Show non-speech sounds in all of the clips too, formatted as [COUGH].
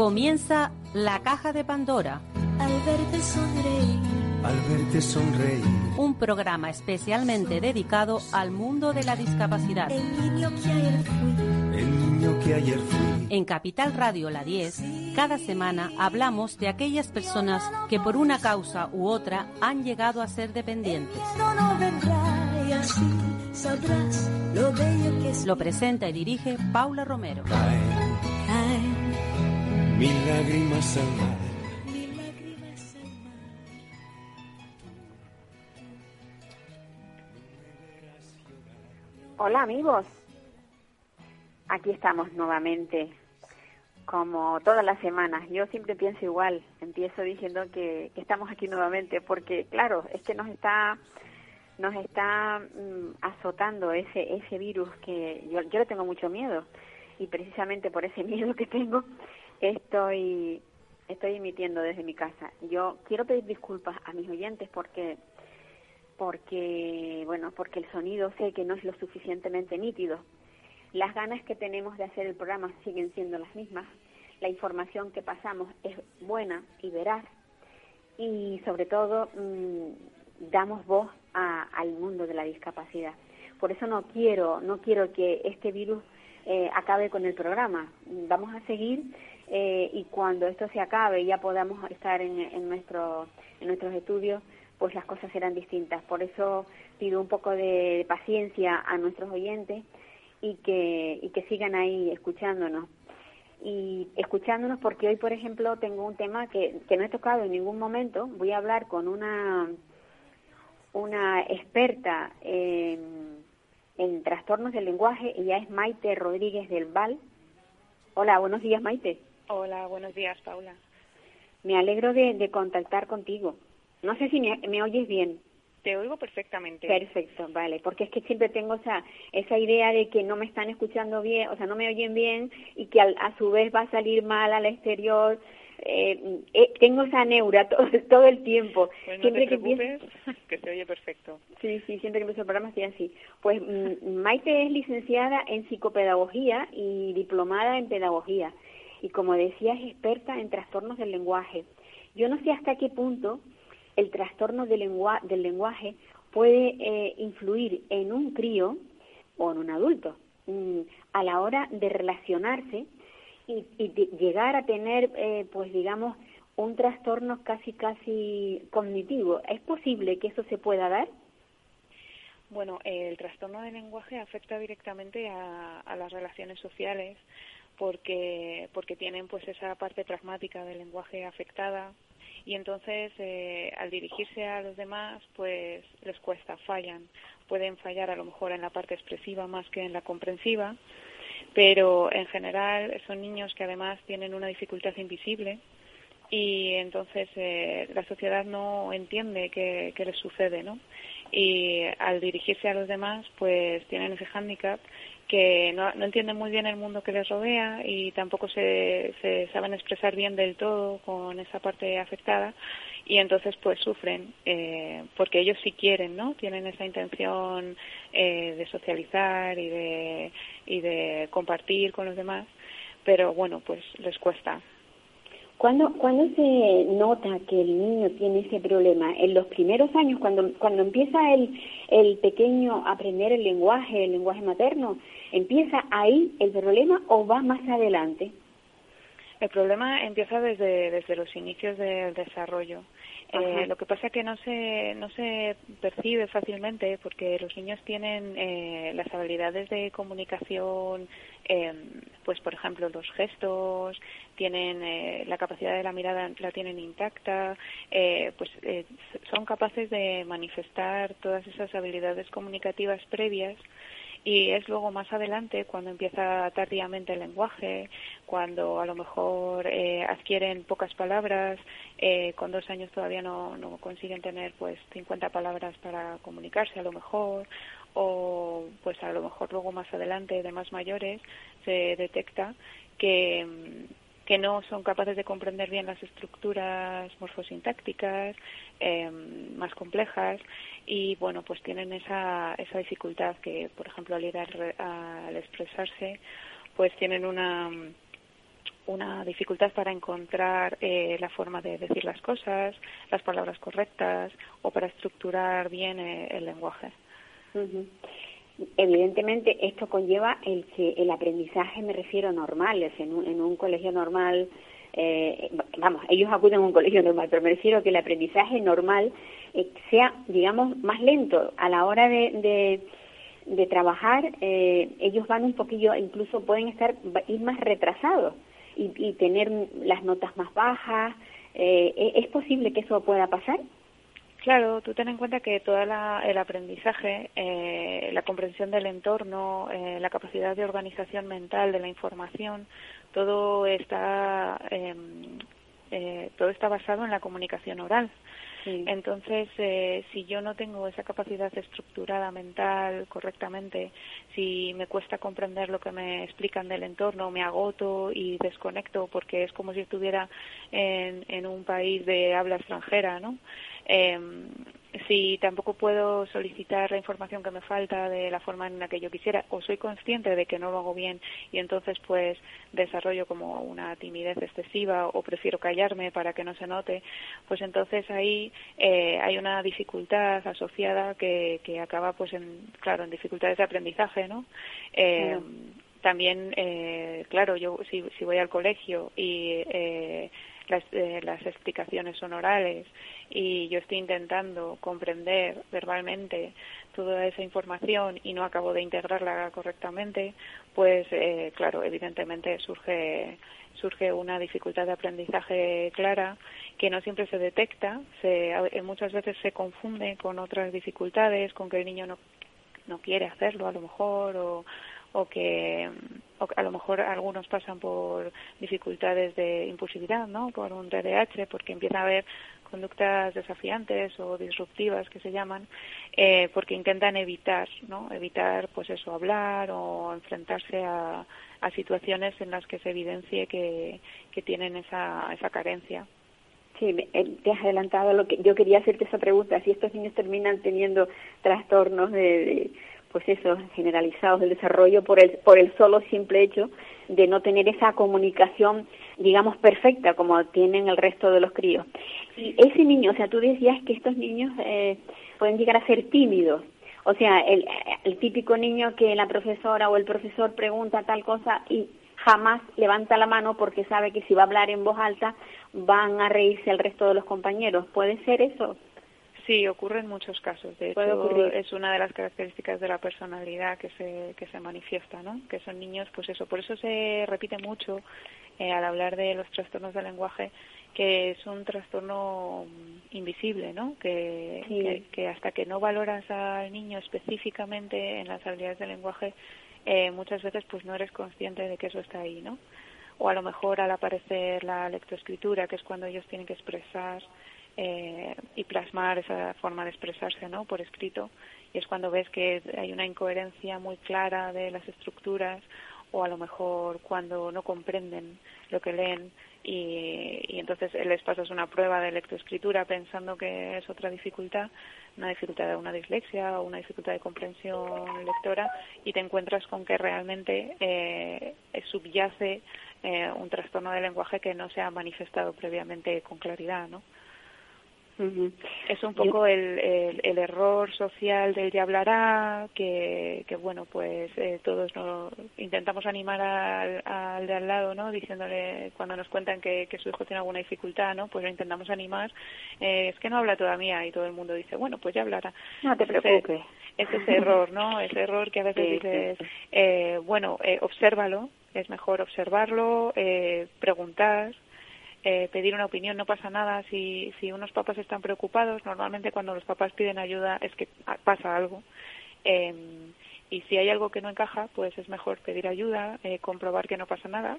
Comienza La Caja de Pandora. Al verte sonreír. Al verte sonreír. Un programa especialmente dedicado al mundo de la discapacidad. El niño que ayer fui. El niño que ayer fui. En Capital Radio La 10, cada semana hablamos de aquellas personas que por una causa u otra han llegado a ser dependientes. Lo presenta y dirige Paula Romero. Hola amigos, aquí estamos nuevamente, como todas las semanas. Yo siempre pienso igual, empiezo diciendo que, que estamos aquí nuevamente, porque claro, es que nos está nos está mm, azotando ese ese virus que yo, yo le tengo mucho miedo. Y precisamente por ese [LAUGHS] miedo que tengo estoy estoy emitiendo desde mi casa. Yo quiero pedir disculpas a mis oyentes porque porque bueno porque el sonido sé que no es lo suficientemente nítido. Las ganas que tenemos de hacer el programa siguen siendo las mismas. La información que pasamos es buena y veraz. Y sobre todo mm, damos voz a- al mundo de la discapacidad. Por eso no quiero no quiero que este virus eh, acabe con el programa. Vamos a seguir eh, y cuando esto se acabe y ya podamos estar en, en nuestro en nuestros estudios pues las cosas serán distintas. Por eso pido un poco de paciencia a nuestros oyentes y que, y que sigan ahí escuchándonos. Y escuchándonos porque hoy, por ejemplo, tengo un tema que, que no he tocado en ningún momento. Voy a hablar con una, una experta en, en trastornos del lenguaje. Ella es Maite Rodríguez del Val. Hola, buenos días, Maite. Hola, buenos días, Paula. Me alegro de, de contactar contigo. No sé si me, me oyes bien. Te oigo perfectamente. Perfecto, vale, porque es que siempre tengo esa, esa idea de que no me están escuchando bien, o sea, no me oyen bien y que al- a, su vez va a salir mal al exterior. Eh, eh, tengo esa neura [LAUGHS] todo, todo el tiempo. Pues no siempre te que empiezo- preocupes, que se oye perfecto. Sí, sí, siempre que empiezo el programa estoy así. Pues mm, Maite es licenciada en psicopedagogía y diplomada en pedagogía. Y como decía, es experta en trastornos del lenguaje. Yo no sé hasta qué punto el trastorno del, lengua- del lenguaje puede eh, influir en un crío o en un adulto mm, a la hora de relacionarse y, llegar a tener, eh, pues digamos, un trastorno casi, casi cognitivo. ¿Es posible que eso se pueda dar? Bueno, el trastorno del lenguaje afecta directamente a, a las relaciones sociales porque porque tienen pues esa parte pragmática del lenguaje afectada y entonces eh, al dirigirse a los demás pues les cuesta, fallan, pueden fallar a lo mejor en la parte expresiva más que en la comprensiva, pero en general son niños que además tienen una dificultad invisible y entonces eh, la sociedad no entiende qué, qué les sucede, ¿no? Y al dirigirse a los demás, pues tienen ese hándicap que no, no entienden muy bien el mundo que les rodea y tampoco se, se saben expresar bien del todo con esa parte afectada y entonces pues sufren eh, porque ellos sí quieren, ¿no? Tienen esa intención eh, de socializar y de, y de compartir con los demás, pero bueno, pues les cuesta. ¿Cuándo, ¿Cuándo se nota que el niño tiene ese problema? ¿En los primeros años, cuando, cuando empieza el, el pequeño a aprender el lenguaje, el lenguaje materno? ¿Empieza ahí el problema o va más adelante? El problema empieza desde, desde los inicios del desarrollo. Eh, lo que pasa es que no se, no se percibe fácilmente porque los niños tienen eh, las habilidades de comunicación, eh, pues por ejemplo los gestos, tienen eh, la capacidad de la mirada la tienen intacta, eh, pues eh, son capaces de manifestar todas esas habilidades comunicativas previas y es luego más adelante cuando empieza tardíamente el lenguaje, cuando a lo mejor eh, adquieren pocas palabras, eh, con dos años todavía no, no consiguen tener pues 50 palabras para comunicarse a lo mejor, o pues a lo mejor luego más adelante de más mayores se detecta que mm, que no son capaces de comprender bien las estructuras morfosintácticas eh, más complejas y bueno pues tienen esa esa dificultad que por ejemplo al ir a al expresarse pues tienen una una dificultad para encontrar eh, la forma de decir las cosas, las palabras correctas o para estructurar bien eh, el lenguaje. Evidentemente esto conlleva el que el aprendizaje, me refiero normal, es en un, colegio normal, eh, vamos, ellos acuden a un colegio normal, pero me refiero a que el aprendizaje normal eh, sea, digamos, más lento a la hora de, de, trabajar. Eh, ellos van un poquillo, incluso pueden estar ir más retrasados y, y tener las notas más bajas. Eh, ¿Es posible que eso pueda pasar? Claro, tú ten en cuenta que todo el aprendizaje, eh, la comprensión del entorno, eh, la capacidad de organización mental de la información, todo está em, eh, todo está basado en la comunicación oral. Entonces, eh, si yo no tengo esa capacidad estructurada mental correctamente, si me cuesta comprender lo que me explican del entorno, me agoto y desconecto porque es como si estuviera en, en un país de habla extranjera, ¿no? Eh, si tampoco puedo solicitar la información que me falta de la forma en la que yo quisiera o soy consciente de que no lo hago bien y entonces pues desarrollo como una timidez excesiva o prefiero callarme para que no se note, pues entonces ahí eh, hay una dificultad asociada que, que acaba pues en, claro, en dificultades de aprendizaje, ¿no? Eh, También, eh, claro, yo si, si voy al colegio y eh, las, eh, las explicaciones son orales y yo estoy intentando comprender verbalmente toda esa información y no acabo de integrarla correctamente, pues eh, claro, evidentemente surge surge una dificultad de aprendizaje clara que no siempre se detecta, se, muchas veces se confunde con otras dificultades, con que el niño no, no quiere hacerlo a lo mejor o, o que a lo mejor algunos pasan por dificultades de impulsividad, ¿no? Por un TDAH, porque empieza a haber conductas desafiantes o disruptivas que se llaman, eh, porque intentan evitar, ¿no? Evitar, pues eso, hablar o enfrentarse a, a situaciones en las que se evidencie que, tienen esa, esa carencia. Sí, eh, te has adelantado lo que yo quería hacerte esa pregunta. Si estos niños terminan teniendo trastornos de pues eso, generalizados del desarrollo por el, por el solo simple hecho de no tener esa comunicación, digamos, perfecta como tienen el resto de los críos. Y ese niño, o sea, tú decías que estos niños eh, pueden llegar a ser tímidos. O sea, el, el típico niño que la profesora o el profesor pregunta tal cosa y jamás levanta la mano porque sabe que si va a hablar en voz alta van a reírse el resto de los compañeros. ¿Puede ser eso? Sí, ocurre en muchos casos. De hecho, es una de las características de la personalidad que se, que se manifiesta, ¿no? Que son niños, pues eso. Por eso se repite mucho eh, al hablar de los trastornos del lenguaje que es un trastorno invisible, ¿no? Que, que, hasta que no valoras al niño específicamente en las habilidades del lenguaje, eh, muchas veces pues no eres consciente de que eso está ahí, ¿no? O a lo mejor al aparecer la lectoescritura, que es cuando ellos tienen que expresar eh, y plasmar esa forma de expresarse ¿no? por escrito. Y es cuando ves que hay una incoherencia muy clara de las estructuras o a lo mejor cuando no comprenden lo que leen y, y entonces les pasas una prueba de lectoescritura pensando que es otra dificultad, una dificultad de una dislexia o una dificultad de comprensión lectora y te encuentras con que realmente eh, subyace eh, un trastorno de lenguaje que no se ha manifestado previamente con claridad, ¿no? Es un poco el, el, error social del ya hablará, que, que bueno, pues eh, todos no, intentamos animar al, al, de al lado, ¿no? Diciéndole, cuando nos cuentan que, que, su hijo tiene alguna dificultad, ¿no? Pues lo intentamos animar. Eh, es que no habla todavía y todo el mundo dice, bueno, pues ya hablará. No te preocupes. Es ese error, ¿no? Ese error que a veces dices, eh, bueno, eh, obsérvalo, es mejor observarlo, eh, preguntar, eh, pedir una opinión, no pasa nada si, si unos papás están preocupados, normalmente cuando los papás piden ayuda es que pasa algo. Eh, y si hay algo que no encaja, pues es mejor pedir ayuda, eh, comprobar que no pasa nada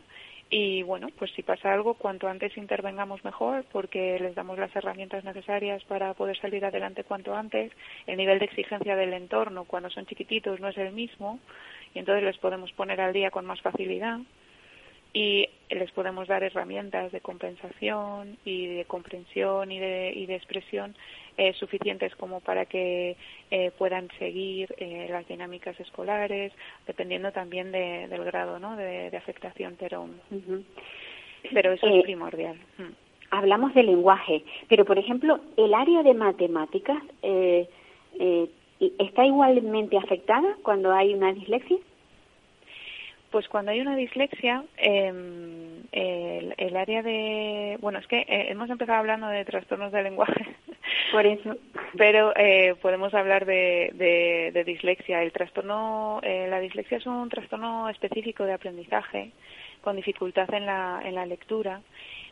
y bueno, pues si pasa algo, cuanto antes intervengamos mejor porque les damos las herramientas necesarias para poder salir adelante cuanto antes. El nivel de exigencia del entorno cuando son chiquititos no es el mismo y entonces les podemos poner al día con más facilidad y les podemos dar herramientas de compensación y de comprensión y de, y de expresión eh, suficientes como para que eh, puedan seguir eh, las dinámicas escolares, dependiendo también de, del grado ¿no? de, afectación, pero pero eso es primordial. Mm. Hablamos de lenguaje, pero por ejemplo, el área de matemáticas eh, eh, está igualmente afectada cuando hay una dislexia. Pues cuando hay una dislexia, eh, el, área de... Bueno, es que eh, hemos empezado hablando de trastornos del lenguaje. [LAUGHS] Por eso. Pero eh, podemos hablar de, de, dislexia. El trastorno, eh, la dislexia es un trastorno específico de aprendizaje con dificultad en la, en la lectura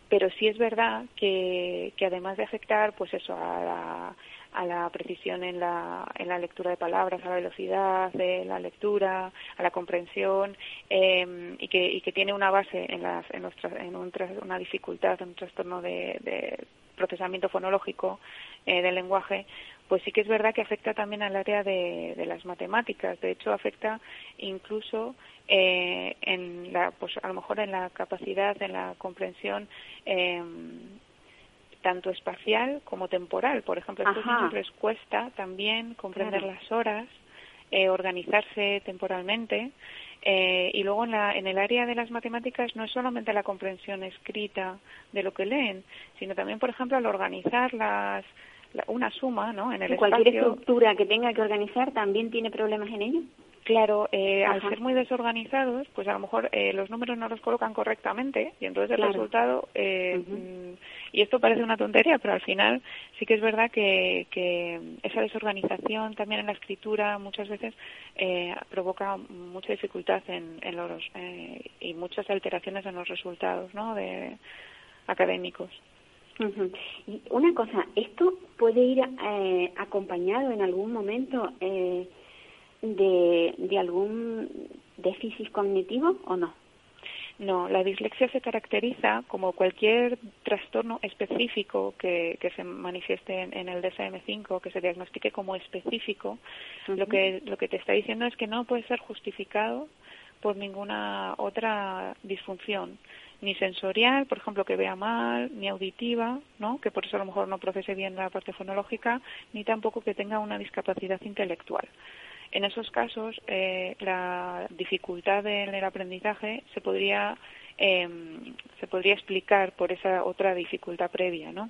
pero sí es verdad que, que además de afectar pues eso a la, a la precisión en la, en la lectura de palabras, a la velocidad de la lectura, a la comprensión eh, y, que, y que tiene una base en, las, en, en un, una dificultad, en un trastorno de, de procesamiento fonológico eh, del lenguaje, pues sí que es verdad que afecta también al área de, de las matemáticas. De hecho, afecta incluso eh, en la, pues a lo mejor en la capacidad, en la comprensión eh, tanto espacial como temporal. Por ejemplo, estos niños les cuesta también comprender las horas, eh, organizarse temporalmente. Eh, y luego en, la, en el área de las matemáticas no es solamente la comprensión escrita de lo que leen, sino también, por ejemplo, al organizar las, una suma ¿no? en el Cualquier estructura que tenga que organizar también tiene problemas en ello. Claro, eh, al ser muy desorganizados, pues a lo mejor eh, los números no los colocan correctamente y entonces el resultado, eh, mm, y esto parece una tontería, pero al final sí que es verdad que, que esa desorganización también en la escritura muchas veces eh, provoca mucha dificultad en, en los, eh, y muchas alteraciones en los resultados ¿no? de académicos. Y una cosa, ¿esto puede ir eh, acompañado en algún momento eh, de, de algún déficit cognitivo o no? No, la dislexia se caracteriza como cualquier trastorno específico que, que se manifieste en, el DSM-5, que se diagnostique como específico. Lo que lo que te está diciendo es que no puede ser justificado por ninguna otra disfunción, ni sensorial, por ejemplo, que vea mal, ni auditiva, ¿no? que por eso a lo mejor no procese bien la parte fonológica, ni tampoco que tenga una discapacidad intelectual. En esos casos, eh, la dificultad en el aprendizaje se podría, eh, se podría explicar por esa otra dificultad previa, ¿no?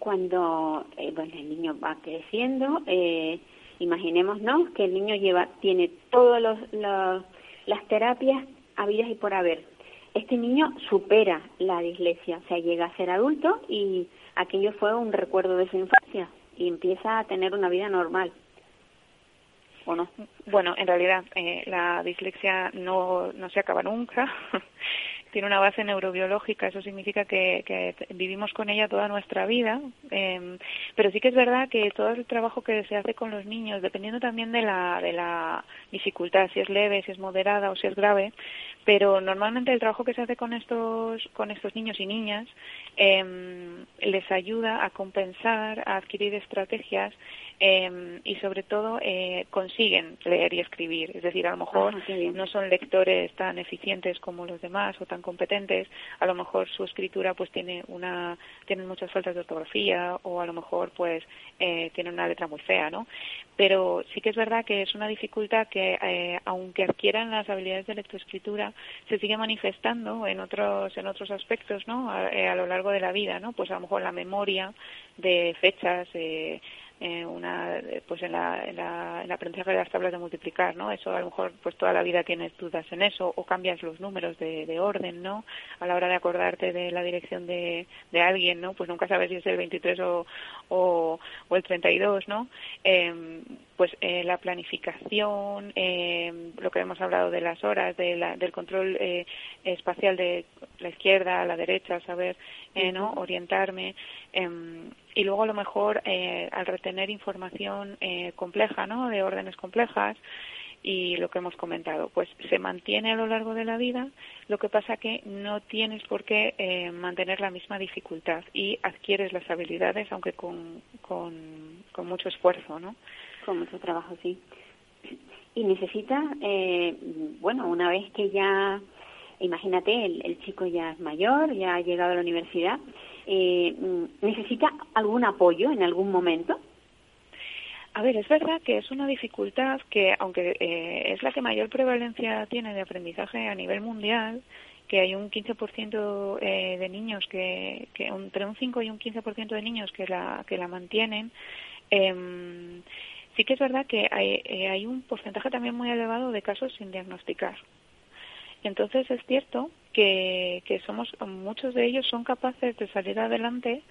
Cuando eh, el niño va creciendo, eh, imaginémonos que el niño lleva, tiene todas las terapias habidas y por haber. Este niño supera la dislexia, o sea, llega a ser adulto y aquello fue un recuerdo de su infancia y empieza a tener una vida normal. ¿O no? Bueno, en realidad eh, la dislexia no, no se acaba nunca. [LAUGHS] Tiene una base neurobiológica, eso significa que, que vivimos con ella toda nuestra vida. Eh, pero sí que es verdad que todo el trabajo que se hace con los niños, dependiendo también de la, de la dificultad, si es leve, si es moderada o si es grave, pero normalmente el trabajo que se hace con estos con estos niños y niñas eh, les ayuda a compensar a adquirir estrategias eh, y sobre todo eh, consiguen leer y escribir. Es decir a lo mejor ah, no son lectores tan eficientes como los demás o tan competentes. A lo mejor su escritura pues tiene una tienen muchas faltas de ortografía o a lo mejor pues eh, tiene una letra muy fea no pero sí que es verdad que es una dificultad que eh, aunque adquieran las habilidades de lectoescritura se sigue manifestando en otros en otros aspectos no a, eh, a, lo largo de la vida no pues a lo mejor la memoria de fechas eh, eh, una pues en la, en la en el aprendizaje de las tablas de multiplicar no eso a lo mejor pues toda la vida tienes dudas en eso o cambias los números de, de orden no a la hora de acordarte de la dirección de, de alguien no pues nunca sabes si es el 23 o o, o el 32 no eh, pues eh, la planificación eh, lo que hemos hablado de las horas de la, del control eh, espacial de la izquierda a la derecha saber eh, no orientarme eh, y luego a lo mejor eh, al retener información eh, compleja, ¿no? De órdenes complejas y lo que hemos comentado, pues se mantiene a lo largo de la vida, lo que pasa que no tienes por qué eh, mantener la misma dificultad y adquieres las habilidades aunque con, con, mucho esfuerzo, ¿no? Con mucho trabajo, sí. Y necesita, eh, bueno, una vez que ya, imagínate, el, el chico ya es mayor, ya ha llegado a la universidad, eh, ¿necesita algún apoyo en algún momento? A ver, es verdad que es una dificultad que, aunque eh, es la que mayor prevalencia tiene de aprendizaje a nivel mundial, que hay un 15% eh, de niños que, que entre un 5 y un 15% de niños que la que la mantienen eh, sí que es verdad que hay, hay un porcentaje también muy elevado de casos sin diagnosticar entonces es cierto que, que somos muchos de ellos son capaces de salir adelante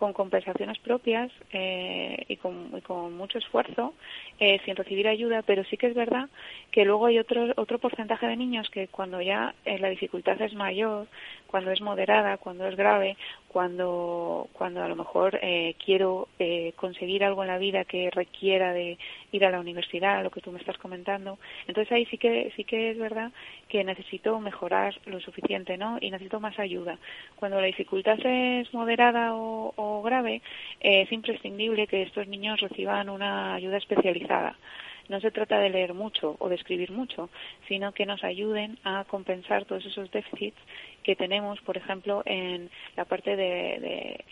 con compensaciones propias eh, y, con, y, con, mucho esfuerzo eh, sin recibir ayuda, pero sí que es verdad que luego hay otro, otro porcentaje de niños que cuando ya eh, la dificultad es mayor, cuando es moderada, cuando es grave, cuando, cuando a lo mejor eh, quiero eh, conseguir algo en la vida que requiera de ir a la universidad, lo que tú me estás comentando, entonces ahí sí que sí que es verdad que necesito mejorar lo suficiente, ¿no? Y necesito más ayuda. Cuando la dificultad es moderada o, o grave, eh, es imprescindible que estos niños reciban una ayuda especializada no se trata de leer mucho o de escribir mucho, sino que nos ayuden a compensar todos esos déficits que tenemos, por ejemplo, en la parte de, de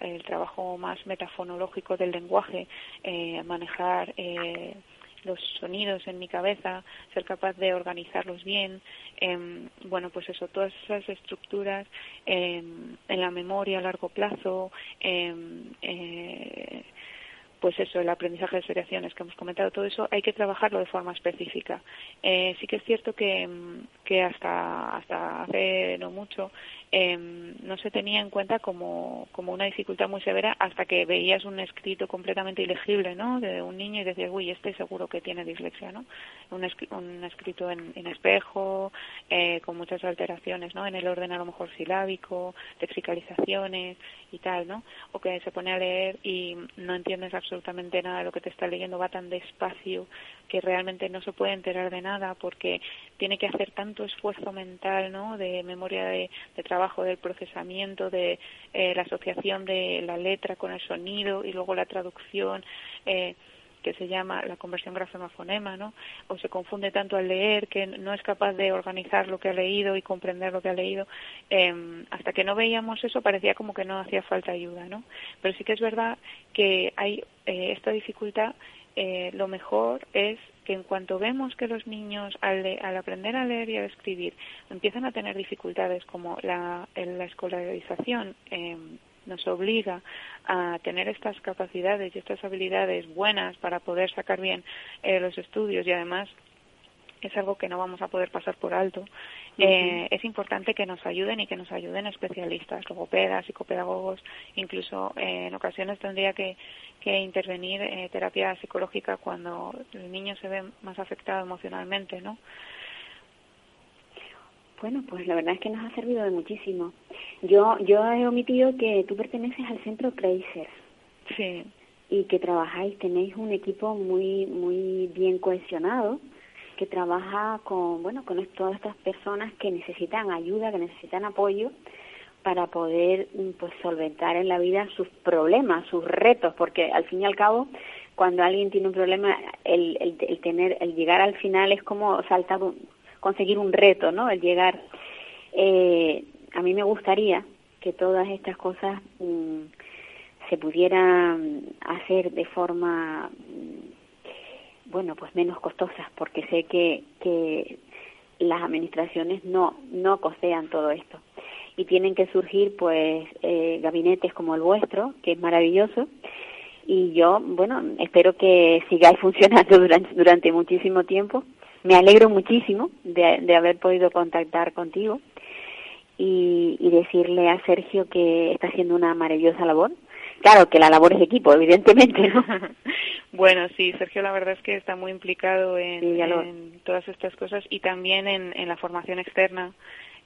el trabajo más metafonológico del lenguaje, eh, manejar eh, los sonidos en mi cabeza, ser capaz de organizarlos bien, eh, bueno, pues eso, todas esas estructuras eh, en la memoria a largo plazo, eh, pues eso, el aprendizaje de seriaciones que hemos comentado, todo eso hay que trabajarlo de forma específica. Eh, sí que es cierto que, que hasta, hasta hace no mucho eh, no se tenía en cuenta como, como una dificultad muy severa hasta que veías un escrito completamente ilegible ¿no? de un niño y decías, uy, este seguro que tiene dislexia, ¿no? Un, un escrito en, espejo, eh, con muchas alteraciones ¿no? en el orden a lo mejor silábico, lexicalizaciones y tal, ¿no? O que se pone a leer y no entiendes absolutamente nada de lo que te está leyendo, va tan despacio que realmente no se puede enterar de nada porque tiene que hacer tanto esfuerzo mental, ¿no? De memoria de, de trabajo, del procesamiento, de eh, la asociación de la letra con el sonido y luego la traducción. Eh, que se llama la conversión grafema-fonema, ¿no? O se confunde tanto al leer que no es capaz de organizar lo que ha leído y comprender lo que ha leído. Eh, hasta que no veíamos eso parecía como que no hacía falta ayuda, ¿no? Pero sí que es verdad que hay eh, esta dificultad eh, lo mejor es que en cuanto vemos que los niños al, al, aprender a leer y a escribir empiezan a tener dificultades como la, la escolarización eh, nos obliga a tener estas capacidades y estas habilidades buenas para poder sacar bien eh, los estudios y además es algo que no vamos a poder pasar por alto. Eh, es importante que nos ayuden y que nos ayuden especialistas, logopedas, psicopedagogos, incluso eh, en ocasiones tendría que, que intervenir eh, terapia psicológica cuando el niño se ve más afectado emocionalmente, ¿no? Bueno, pues la verdad es que nos ha servido de muchísimo. Yo yo he omitido que tú perteneces al centro Kreiser. Sí. Y que trabajáis, tenéis un equipo muy muy bien cohesionado que trabaja con, bueno, con todas estas personas que necesitan ayuda, que necesitan apoyo para poder pues solventar en la vida sus problemas, sus retos, porque al fin y al cabo cuando alguien tiene un problema el, el, el tener el llegar al final es como saltar un, conseguir un reto, ¿no? El llegar eh, a mí me gustaría que todas estas cosas mmm, se pudieran hacer de forma bueno, pues menos costosas, porque sé que, que las administraciones no, no costean todo esto. Y tienen que surgir, pues, eh, gabinetes como el vuestro, que es maravilloso. Y yo, bueno, espero que sigáis [LAUGHS] funcionando durante, durante muchísimo tiempo. Me alegro muchísimo de, de haber podido contactar contigo y, y decirle a Sergio que está haciendo una maravillosa labor Claro que la labor es equipo, evidentemente, ¿no? [LAUGHS] bueno, sí, Sergio la verdad es que está muy implicado en, todas estas cosas y también en, en la formación externa.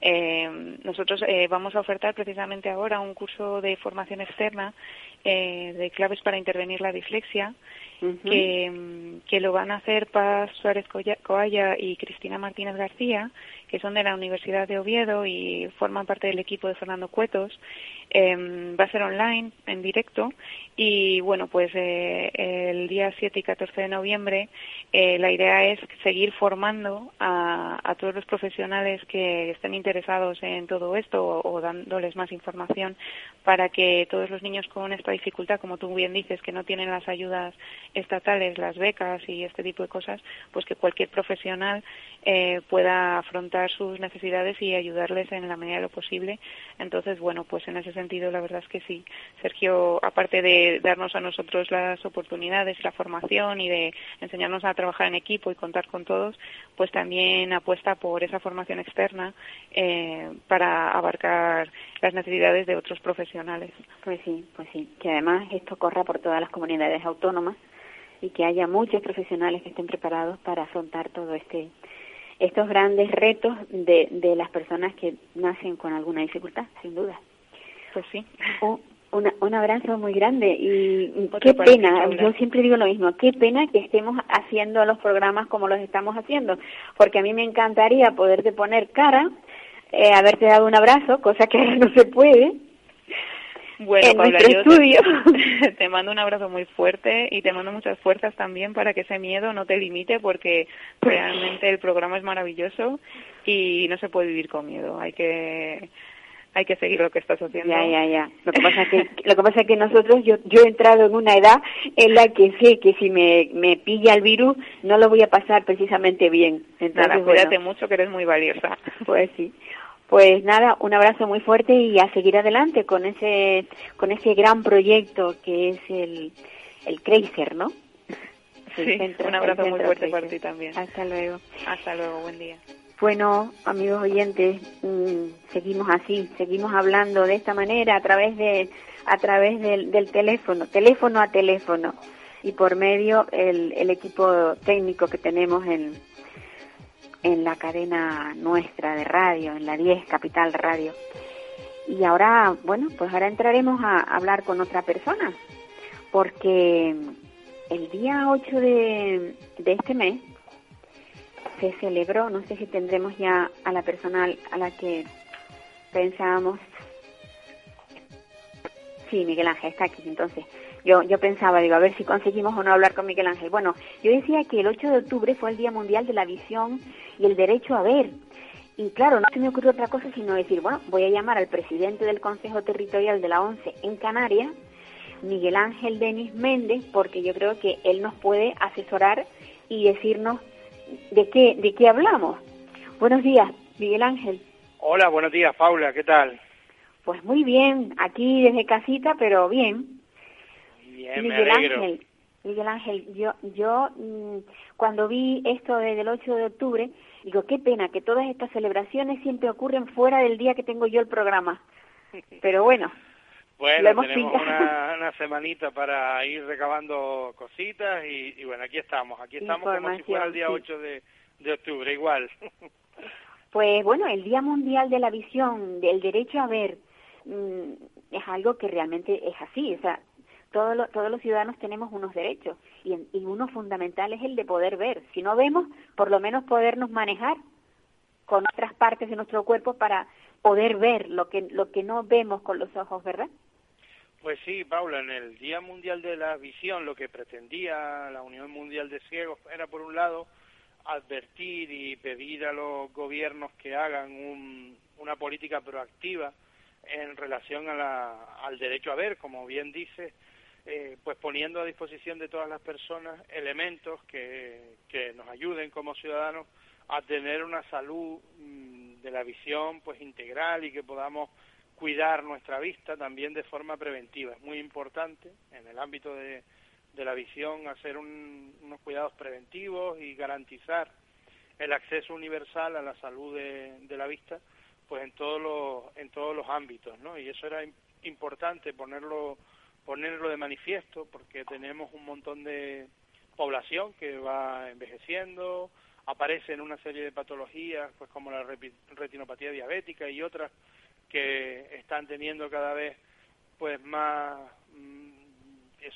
Eh, nosotros eh, vamos a ofertar precisamente ahora un curso de formación externa eh, de claves para intervenir la dislexia, uh -huh. que, que, lo van a hacer Paz Suárez Coalla y Cristina Martínez García, que son de la Universidad de Oviedo y forman parte del equipo de Fernando Cuetos. Eh, va a ser online, en directo, y bueno, pues eh, el día 7 y 14 de noviembre eh, la idea es seguir formando a, a, todos los profesionales que estén interesados en todo esto o, o, dándoles más información para que todos los niños con esta dificultad, como tú bien dices, que no tienen las ayudas estatales, las becas y este tipo de cosas, pues que cualquier profesional eh, pueda afrontar sus necesidades y ayudarles en la medida de lo posible. Entonces, bueno, pues en ese sentido la verdad es que sí. Sergio, aparte de darnos a nosotros las oportunidades, la formación y de enseñarnos a trabajar en equipo y contar con todos, pues también apuesta por esa formación externa eh, para abarcar las necesidades de otros profesionales. Pues sí, pues sí. Que además esto corra por todas las comunidades autónomas y que haya muchos profesionales que estén preparados para afrontar todo este estos grandes retos de, de las personas que nacen con alguna dificultad, sin duda. Pues sí. Un, un abrazo muy grande y qué pena, yo siempre digo lo mismo, qué pena que estemos haciendo los programas como los estamos haciendo, porque a mí me encantaría poderte poner cara, eh, haberte dado un abrazo, cosa que ahora no se puede, bueno, en Paula, nuestro yo estudio. Te, [LAUGHS] te mando un abrazo muy fuerte y te mando muchas fuerzas también para que ese miedo no te limite porque realmente el programa es maravilloso y no se puede vivir con miedo. Hay que hay que seguir lo que estás haciendo. Ya, ya, ya. Lo que pasa es que, lo que, pasa es que nosotros, yo, yo he entrado en una edad en la que sé que si me, me pilla el virus no lo voy a pasar precisamente bien. Entonces, Nada, cuídate mucho que eres muy valiosa. Pues sí. Pues nada, un abrazo muy fuerte y a seguir adelante con ese con ese gran proyecto que es el el ¿no? [LAUGHS] Sí, un abrazo muy fuerte para ti también. Hasta luego. Hasta luego, buen día. Bueno, amigos oyentes, mmm, seguimos así, seguimos hablando de esta manera a través de a través del, del teléfono, teléfono a teléfono y por medio el, el equipo técnico que tenemos en en la cadena nuestra de radio, en la 10 Capital Radio. Y ahora, bueno, pues ahora entraremos a hablar con otra persona, porque el día 8 de, de este mes se celebró, no sé si tendremos ya a la persona a la que pensábamos. Sí, Miguel Ángel está aquí, entonces yo, yo pensaba, digo, a ver si conseguimos o no hablar con Miguel Ángel. Bueno, yo decía que el 8 de octubre fue el Día Mundial de la Visión y el Derecho a Ver. Y claro, no se me ocurrió otra cosa sino decir, bueno, voy a llamar al presidente del Consejo Territorial de la ONCE en Canarias, Miguel Ángel Denis Méndez, porque yo creo que él nos puede asesorar y decirnos de qué, de qué hablamos. Buenos días, Miguel Ángel. Hola, buenos días, Paula, ¿qué tal? Pues muy bien, aquí desde casita, pero bien. Bien, Miguel me alegro. Ángel, Miguel Ángel, yo, yo mmm, cuando vi esto desde el 8 de octubre, digo, qué pena que todas estas celebraciones siempre ocurren fuera del día que tengo yo el programa. [LAUGHS] Pero bueno, Bueno, tenemos una, una semanita para ir recabando cositas y, y bueno, aquí estamos, aquí estamos como si fuera el día sí. 8 de, de octubre, igual. [LAUGHS] Pues bueno, el Día Mundial de la Visión, del derecho a ver, mm, es algo que realmente es así. O sea, todos los, todos los ciudadanos tenemos unos derechos y, y uno fundamental es el de poder ver. Si no vemos, por lo menos podernos manejar con otras partes de nuestro cuerpo para poder ver lo que, lo que no vemos con los ojos, ¿verdad? Pues sí, Paula, en el Día Mundial de la Visión lo que pretendía la Unión Mundial de Ciegos era, por un lado, advertir y pedir a los gobiernos que hagan un- una política proactiva en relación a la- al derecho a ver, como bien dice, eh, pues poniendo a disposición de todas las personas elementos que, que nos ayuden como ciudadanos a tener una salud mm, de la visión pues integral y que podamos cuidar nuestra vista también de forma preventiva. Es muy importante en el ámbito de, de la visión hacer un- unos cuidados preventivos y garantizar el acceso universal a la salud de, de la vista pues en todos los en todos los ámbitos no y eso era im- importante ponerlo ponerlo de manifiesto porque tenemos un montón de población que va envejeciendo aparecen una serie de patologías pues como la retinopatía diabética y otras que están teniendo cada vez pues más mm,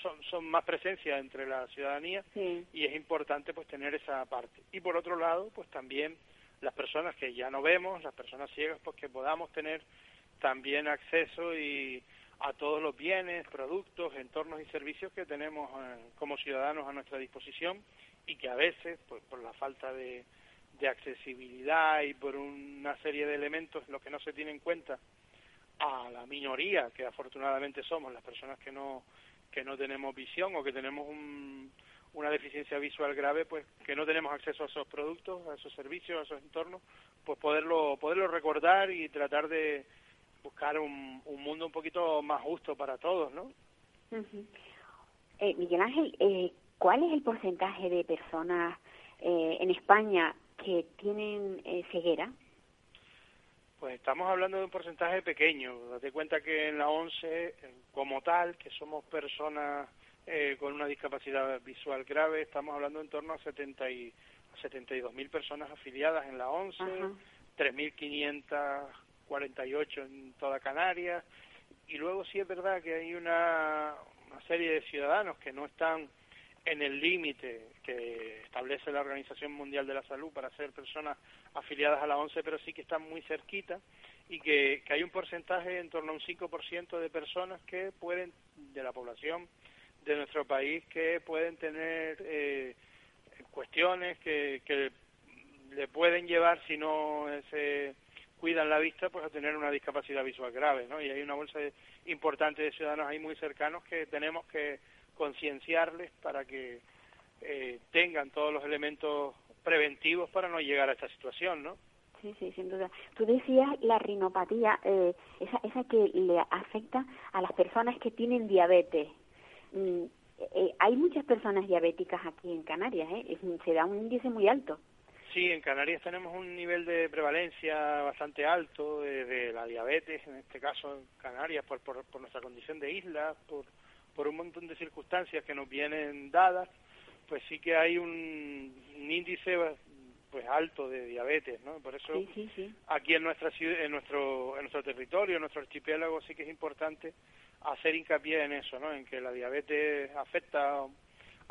son, son más presencia entre la ciudadanía Sí. y es importante pues tener esa parte y por otro lado pues también las personas que ya no vemos las personas ciegas pues que podamos tener también acceso y a todos los bienes productos entornos y servicios que tenemos eh, como ciudadanos a nuestra disposición y que a veces pues por la falta de, accesibilidad y por una serie de elementos lo que no se tiene en cuenta a la minoría que afortunadamente somos las personas que no que no tenemos visión o que tenemos un, una deficiencia visual grave, pues que no tenemos acceso a esos productos, a esos servicios, a esos entornos, pues poderlo, poderlo recordar y tratar de buscar un, un mundo un poquito más justo para todos, ¿no? eh, Miguel Ángel, eh, ¿cuál es el porcentaje de personas eh, en España que tienen eh, ceguera? Pues estamos hablando de un porcentaje pequeño. Date cuenta que en la ONCE, como tal, que somos personas eh, con una discapacidad visual grave, estamos hablando en torno a 70 y, 72.000 personas afiliadas en la ONCE, 3.548 en toda Canarias, y luego sí es verdad que hay una, una serie de ciudadanos que no están en el límite que establece la Organización Mundial de la Salud para ser personas afiliadas a la ONCE, pero sí que están muy cerquita y que, que hay un porcentaje en torno a un 5% de personas que pueden, de la población de nuestro país, que pueden tener eh, cuestiones que, que le pueden llevar, si no se cuidan la vista, pues a tener una discapacidad visual grave, ¿no? Y hay una bolsa importante de ciudadanos ahí muy cercanos que tenemos que concienciarles para que eh, tengan todos los elementos preventivos para no llegar a esta situación, ¿no? Sí, sí, sin duda. Tú decías la rinopatía, eh, esa, esa que le afecta a las personas que tienen diabetes. Mm, eh, hay muchas personas diabéticas aquí en Canarias, ¿eh? se da un índice muy alto. Sí, en Canarias tenemos un nivel de prevalencia bastante alto de, de la diabetes, en este caso en Canarias, por, por, por nuestra condición de isla, por, por un montón de circunstancias que nos vienen dadas, pues sí que hay un, un índice pues alto de diabetes, ¿no? Por eso Sí, sí, sí. aquí en nuestra ciudad, en nuestro en nuestro territorio, en nuestro archipiélago sí que es importante hacer hincapié en eso, ¿no? En que la diabetes afecta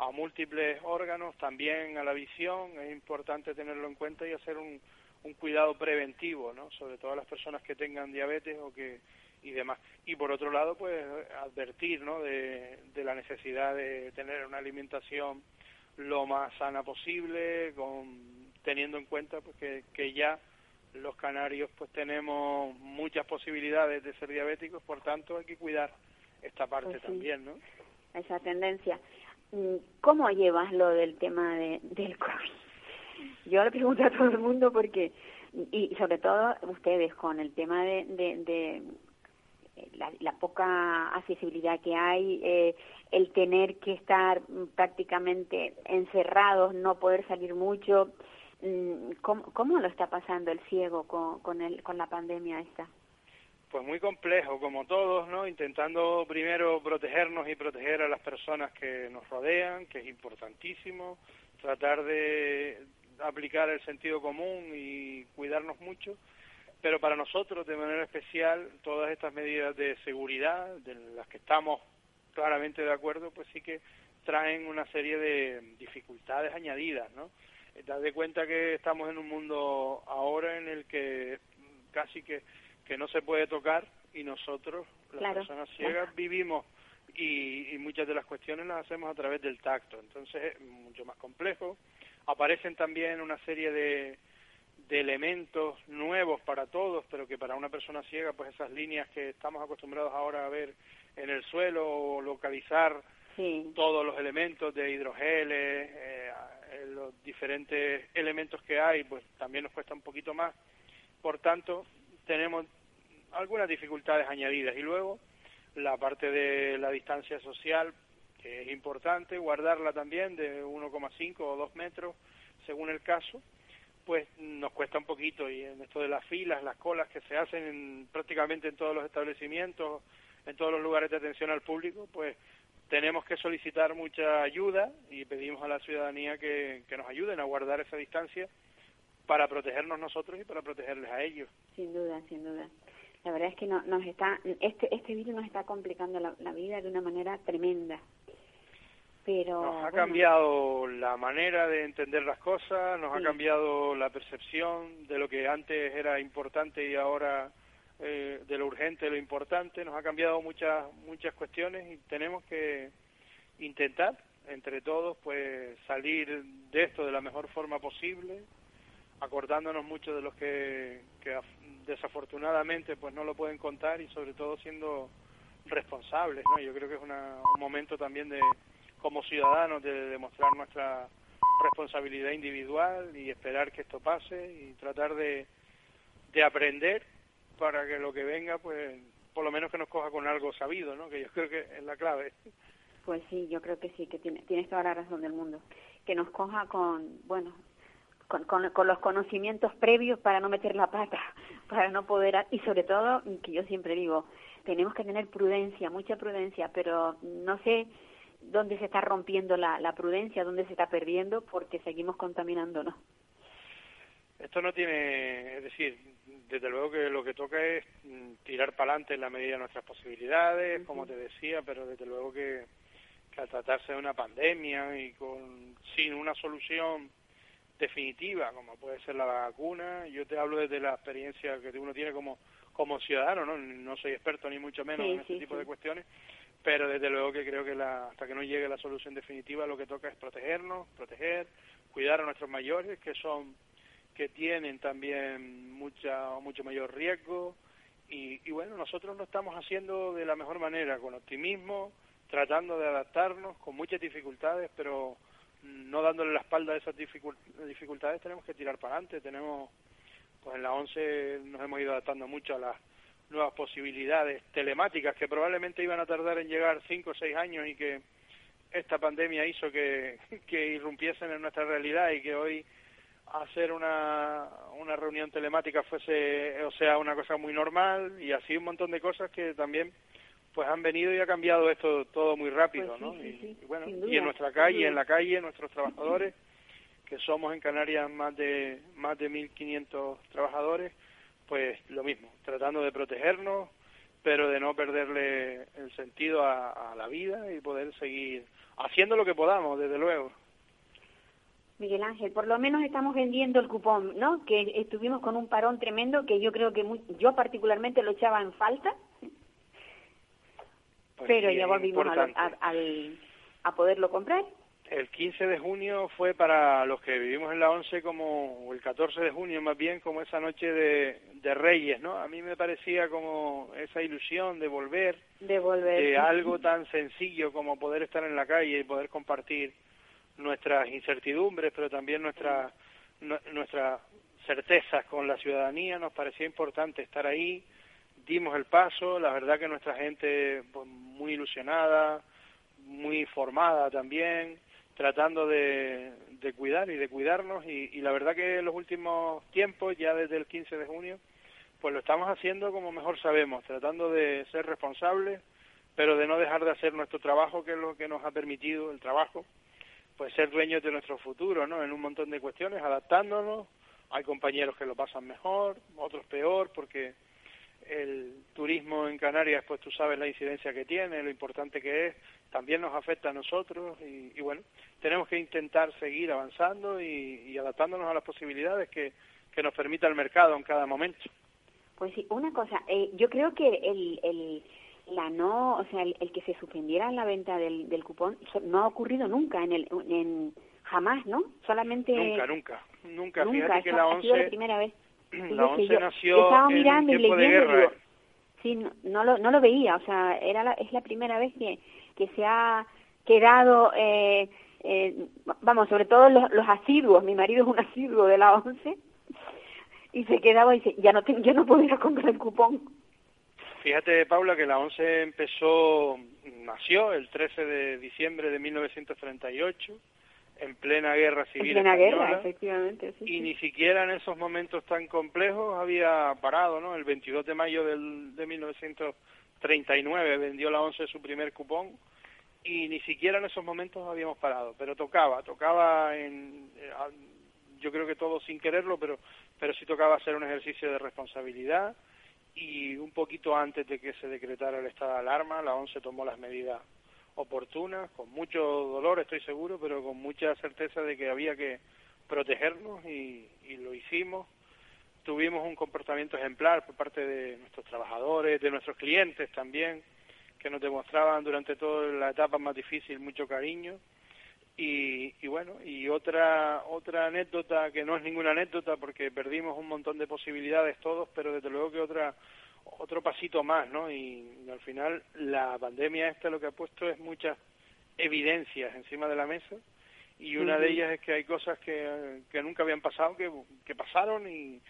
a múltiples órganos, también a la visión, es importante tenerlo en cuenta y hacer un, un cuidado preventivo, ¿no? Sobre todo a las personas que tengan diabetes o que y demás. Y por otro lado, pues advertir, ¿no? De, de la necesidad de tener una alimentación lo más sana posible, con teniendo en cuenta pues que, que ya los canarios pues tenemos muchas posibilidades de ser diabéticos, por tanto hay que cuidar esta parte Pues sí. también, ¿no? esa tendencia. Mm, ¿Cómo llevas lo del tema de, del COVID? Yo le pregunto a todo el mundo porque, y sobre todo ustedes con el tema de, de, de la, la poca accesibilidad que hay, eh, el tener que estar prácticamente encerrados, no poder salir mucho, mm, ¿cómo, cómo lo está pasando el ciego con, con, el, con la pandemia esta? Pues muy complejo, como todos, ¿no? Intentando primero protegernos y proteger a las personas que nos rodean, que es importantísimo, tratar de aplicar el sentido común y cuidarnos mucho, pero para nosotros de manera especial todas estas medidas de seguridad, de las que estamos claramente de acuerdo, pues sí que traen una serie de dificultades añadidas, ¿no? Eh, Dad de cuenta que estamos en un mundo ahora en el que casi que que no se puede tocar y nosotros, las Claro, personas ciegas, vivimos y, y muchas de las cuestiones las hacemos a través del tacto. Entonces es mucho más complejo. Aparecen también una serie de, de elementos nuevos para todos, pero que para una persona ciega, pues esas líneas que estamos acostumbrados ahora a ver en el suelo o localizar Sí, todos los elementos de hidrogeles, eh, eh, los diferentes elementos que hay, pues también nos cuesta un poquito más. Por tanto, tenemos algunas dificultades añadidas. Y luego, la parte de la distancia social, que es importante, guardarla también de 1,5 o 2 metros, según el caso, pues nos cuesta un poquito. Y en esto de las filas, las colas que se hacen en, prácticamente en todos los establecimientos, en todos los lugares de atención al público, pues tenemos que solicitar mucha ayuda y pedimos a la ciudadanía que, que nos ayuden a guardar esa distancia para protegernos nosotros y para protegerles a ellos. sin duda, sin duda. La verdad es que no, nos está, este, este virus nos está complicando la, la vida de una manera tremenda. Pero Nos ha bueno, cambiado la manera de entender las cosas, nos Sí. ha cambiado la percepción de lo que antes era importante y ahora eh, de lo urgente lo importante, nos ha cambiado muchas muchas cuestiones y tenemos que intentar entre todos pues salir de esto de la mejor forma posible, acordándonos mucho de los que, que af- desafortunadamente pues no lo pueden contar y sobre todo siendo responsables, ¿no? Yo creo que es una- un momento también de como ciudadanos de demostrar nuestra responsabilidad individual y esperar que esto pase y tratar de, de aprender para que lo que venga, pues por lo menos que nos coja con algo sabido, ¿no? Que yo creo que es la clave. Pues sí, yo creo que sí, que tiene, tienes toda la razón del mundo. Que nos coja con, bueno, con, con, con, los conocimientos previos para no meter la pata, [LAUGHS] para no poder, y sobre todo, que yo siempre digo, tenemos que tener prudencia, mucha prudencia, pero no sé dónde se está rompiendo la, la prudencia, dónde se está perdiendo, porque seguimos contaminándonos. Esto no tiene, es decir, desde luego que lo que toca es mm, tirar para adelante en la medida de nuestras posibilidades, como te decía, pero desde luego que, que al tratarse de una pandemia y con sin una solución definitiva, como puede ser la vacuna, yo te hablo desde la experiencia que uno tiene como como ciudadano, no, no soy experto ni mucho menos Sí, en este sí, tipo sí. de cuestiones, pero desde luego que creo que la, hasta que no llegue la solución definitiva lo que toca es protegernos, proteger, cuidar a nuestros mayores que son que tienen también mucha mucho mayor riesgo. Y, y bueno nosotros lo estamos haciendo de la mejor manera con optimismo tratando de adaptarnos con muchas dificultades pero no dándole la espalda a esas dificul- dificultades tenemos que tirar para adelante. Tenemos pues en la 11 nos hemos ido adaptando mucho a las nuevas posibilidades telemáticas que probablemente iban a tardar en llegar cinco o seis años y que esta pandemia hizo que, [LAUGHS] que irrumpiesen en nuestra realidad y que hoy hacer una, una reunión telemática fuese, o sea, una cosa muy normal y así un montón de cosas que también pues han venido y ha cambiado esto todo muy rápido, Pues sí, ¿no? sí, y, sí, y bueno, y en nuestra calle, en la calle, nuestros trabajadores, que somos en Canarias más de más de 1.500 trabajadores, pues lo mismo, tratando de protegernos, pero de no perderle el sentido a, a la vida y poder seguir haciendo lo que podamos, desde luego. Miguel Ángel, por lo menos estamos vendiendo el cupón, ¿no? Que estuvimos con un parón tremendo que yo creo que muy- yo particularmente lo echaba en falta, Pues pero ya volvimos a, al- a poderlo comprar. El 15 de junio fue para los que vivimos en la 11 como, o el 14 de junio más bien, como esa noche de, de Reyes, ¿no? A mí me parecía como esa ilusión de volver, Devolver. de algo tan sencillo como poder estar en la calle y poder compartir nuestras incertidumbres, pero también nuestras nu- nuestras certezas con la ciudadanía. Nos parecía importante estar ahí, dimos el paso. La verdad que nuestra gente pues, muy ilusionada, muy formada también, tratando de, de cuidar y de cuidarnos. Y, y la verdad que en los últimos tiempos, ya desde el 15 de junio, pues lo estamos haciendo como mejor sabemos, tratando de ser responsables, pero de no dejar de hacer nuestro trabajo, que es lo que nos ha permitido el trabajo, pues ser dueños de nuestro futuro, ¿no? En un montón de cuestiones, adaptándonos. Hay compañeros que lo pasan mejor, otros peor, porque el turismo en Canarias, pues tú sabes la incidencia que tiene, lo importante que es, también nos afecta a nosotros y, y bueno, tenemos que intentar seguir avanzando y, y adaptándonos a las posibilidades que, que nos permita el mercado en cada momento. Pues sí, una cosa, eh, yo creo que el, el, la no, o sea, el, el que se suspendiera la venta del, del cupón no ha ocurrido nunca en el, en jamás, ¿no? Solamente Nunca, nunca, nunca. nunca, Fíjate que la ha sido la 11, primera vez. La 11 yo- nació estaba en un mirando y tiempo de leyendo, guerra. digo, sí, no, no lo, no lo veía, o sea, era la, es la primera vez que, que se ha quedado, eh, eh, vamos, sobre todo los, los asiduos, mi marido es un asiduo de la 11, y se quedaba y dice, ya no, te- yo no puedo ir a comprar el cupón. Fíjate, Paula, que la 11 empezó, nació el 13 de diciembre de 1938, en plena guerra En civil plena española, guerra, efectivamente, sí, y sí. ni siquiera en esos momentos tan complejos había parado, ¿no? El 22 de mayo del, de 1939 vendió la 11 su primer cupón y ni siquiera en esos momentos habíamos parado, pero tocaba, tocaba en, eh, yo creo que todo sin quererlo, pero, pero sí tocaba hacer un ejercicio de responsabilidad y un poquito antes de que se decretara el estado de alarma, la ONCE tomó las medidas oportunas, con mucho dolor estoy seguro, pero con mucha certeza de que había que protegernos y, y lo hicimos. Tuvimos un comportamiento ejemplar por parte de nuestros trabajadores, de nuestros clientes también, que nos demostraban durante toda la etapa más difícil mucho cariño. Y, y bueno, y otra otra anécdota que no es ninguna anécdota porque perdimos un montón de posibilidades todos, pero desde luego que otra otro pasito más, ¿no? Y, al final la pandemia esta lo que ha puesto es muchas evidencias encima de la mesa y una de ellas es que hay cosas que, que nunca habían pasado, que, que pasaron y,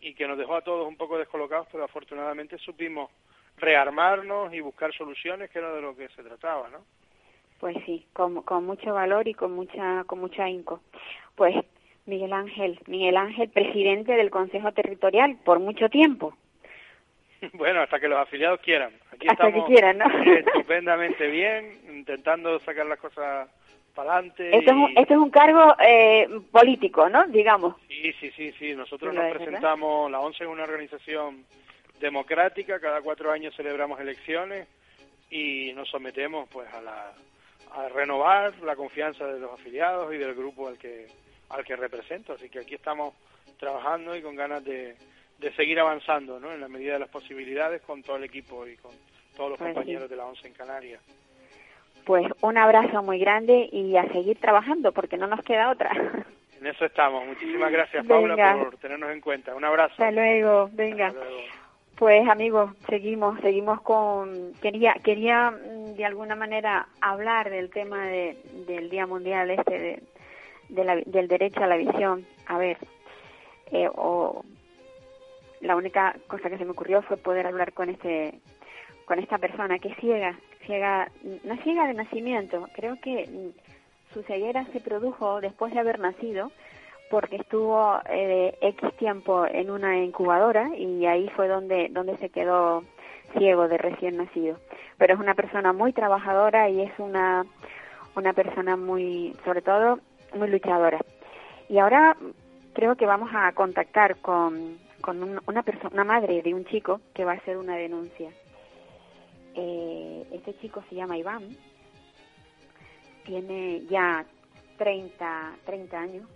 y que nos dejó a todos un poco descolocados, pero afortunadamente supimos rearmarnos y buscar soluciones, que era de lo que se trataba, ¿no? Pues sí, con, con mucho valor y con mucha con mucha ahínco. Pues Miguel Ángel, Miguel Ángel, presidente del Consejo Territorial por mucho tiempo. [LAUGHS] Bueno, hasta que los afiliados quieran. Aquí hasta estamos que quieran, ¿no? [LAUGHS] estupendamente bien, intentando sacar las cosas para adelante. Esto, es un, esto es un cargo eh, político, ¿no? Digamos. Sí, sí, sí, sí. Nosotros ¿Lo nos verdad? presentamos, la ONCE es una organización democrática, cada cuatro años celebramos elecciones y nos sometemos pues a la a renovar la confianza de los afiliados y del grupo al que al que represento, así que aquí estamos trabajando y con ganas de, de seguir avanzando, ¿no? En la medida de las posibilidades con todo el equipo y con todos los Pues sí. compañeros de la ONCE en Canarias. Pues un abrazo muy grande y a seguir trabajando porque no nos queda otra. [LAUGHS] En eso estamos. Muchísimas gracias, Paula, Venga. por tenernos en cuenta. Un abrazo. Hasta luego, venga. Hasta luego. Pues amigos, seguimos, seguimos con quería quería mm, de alguna manera hablar del tema de, del Día Mundial este de, de la- del derecho a la visión. A ver, eh, o la única cosa que se me ocurrió fue poder hablar con este con esta persona que es ciega, ciega, no ciega de nacimiento, creo que su ceguera se produjo después de haber nacido porque estuvo eh, X tiempo en una incubadora y ahí fue donde, donde se quedó ciego de recién nacido. Pero es una persona muy trabajadora y es una, una persona muy, sobre todo, muy luchadora. Y ahora creo que vamos a contactar con, con un- una persona, una madre de un chico que va a hacer una denuncia. Eh, este chico se llama Iván, tiene ya 30, 30 años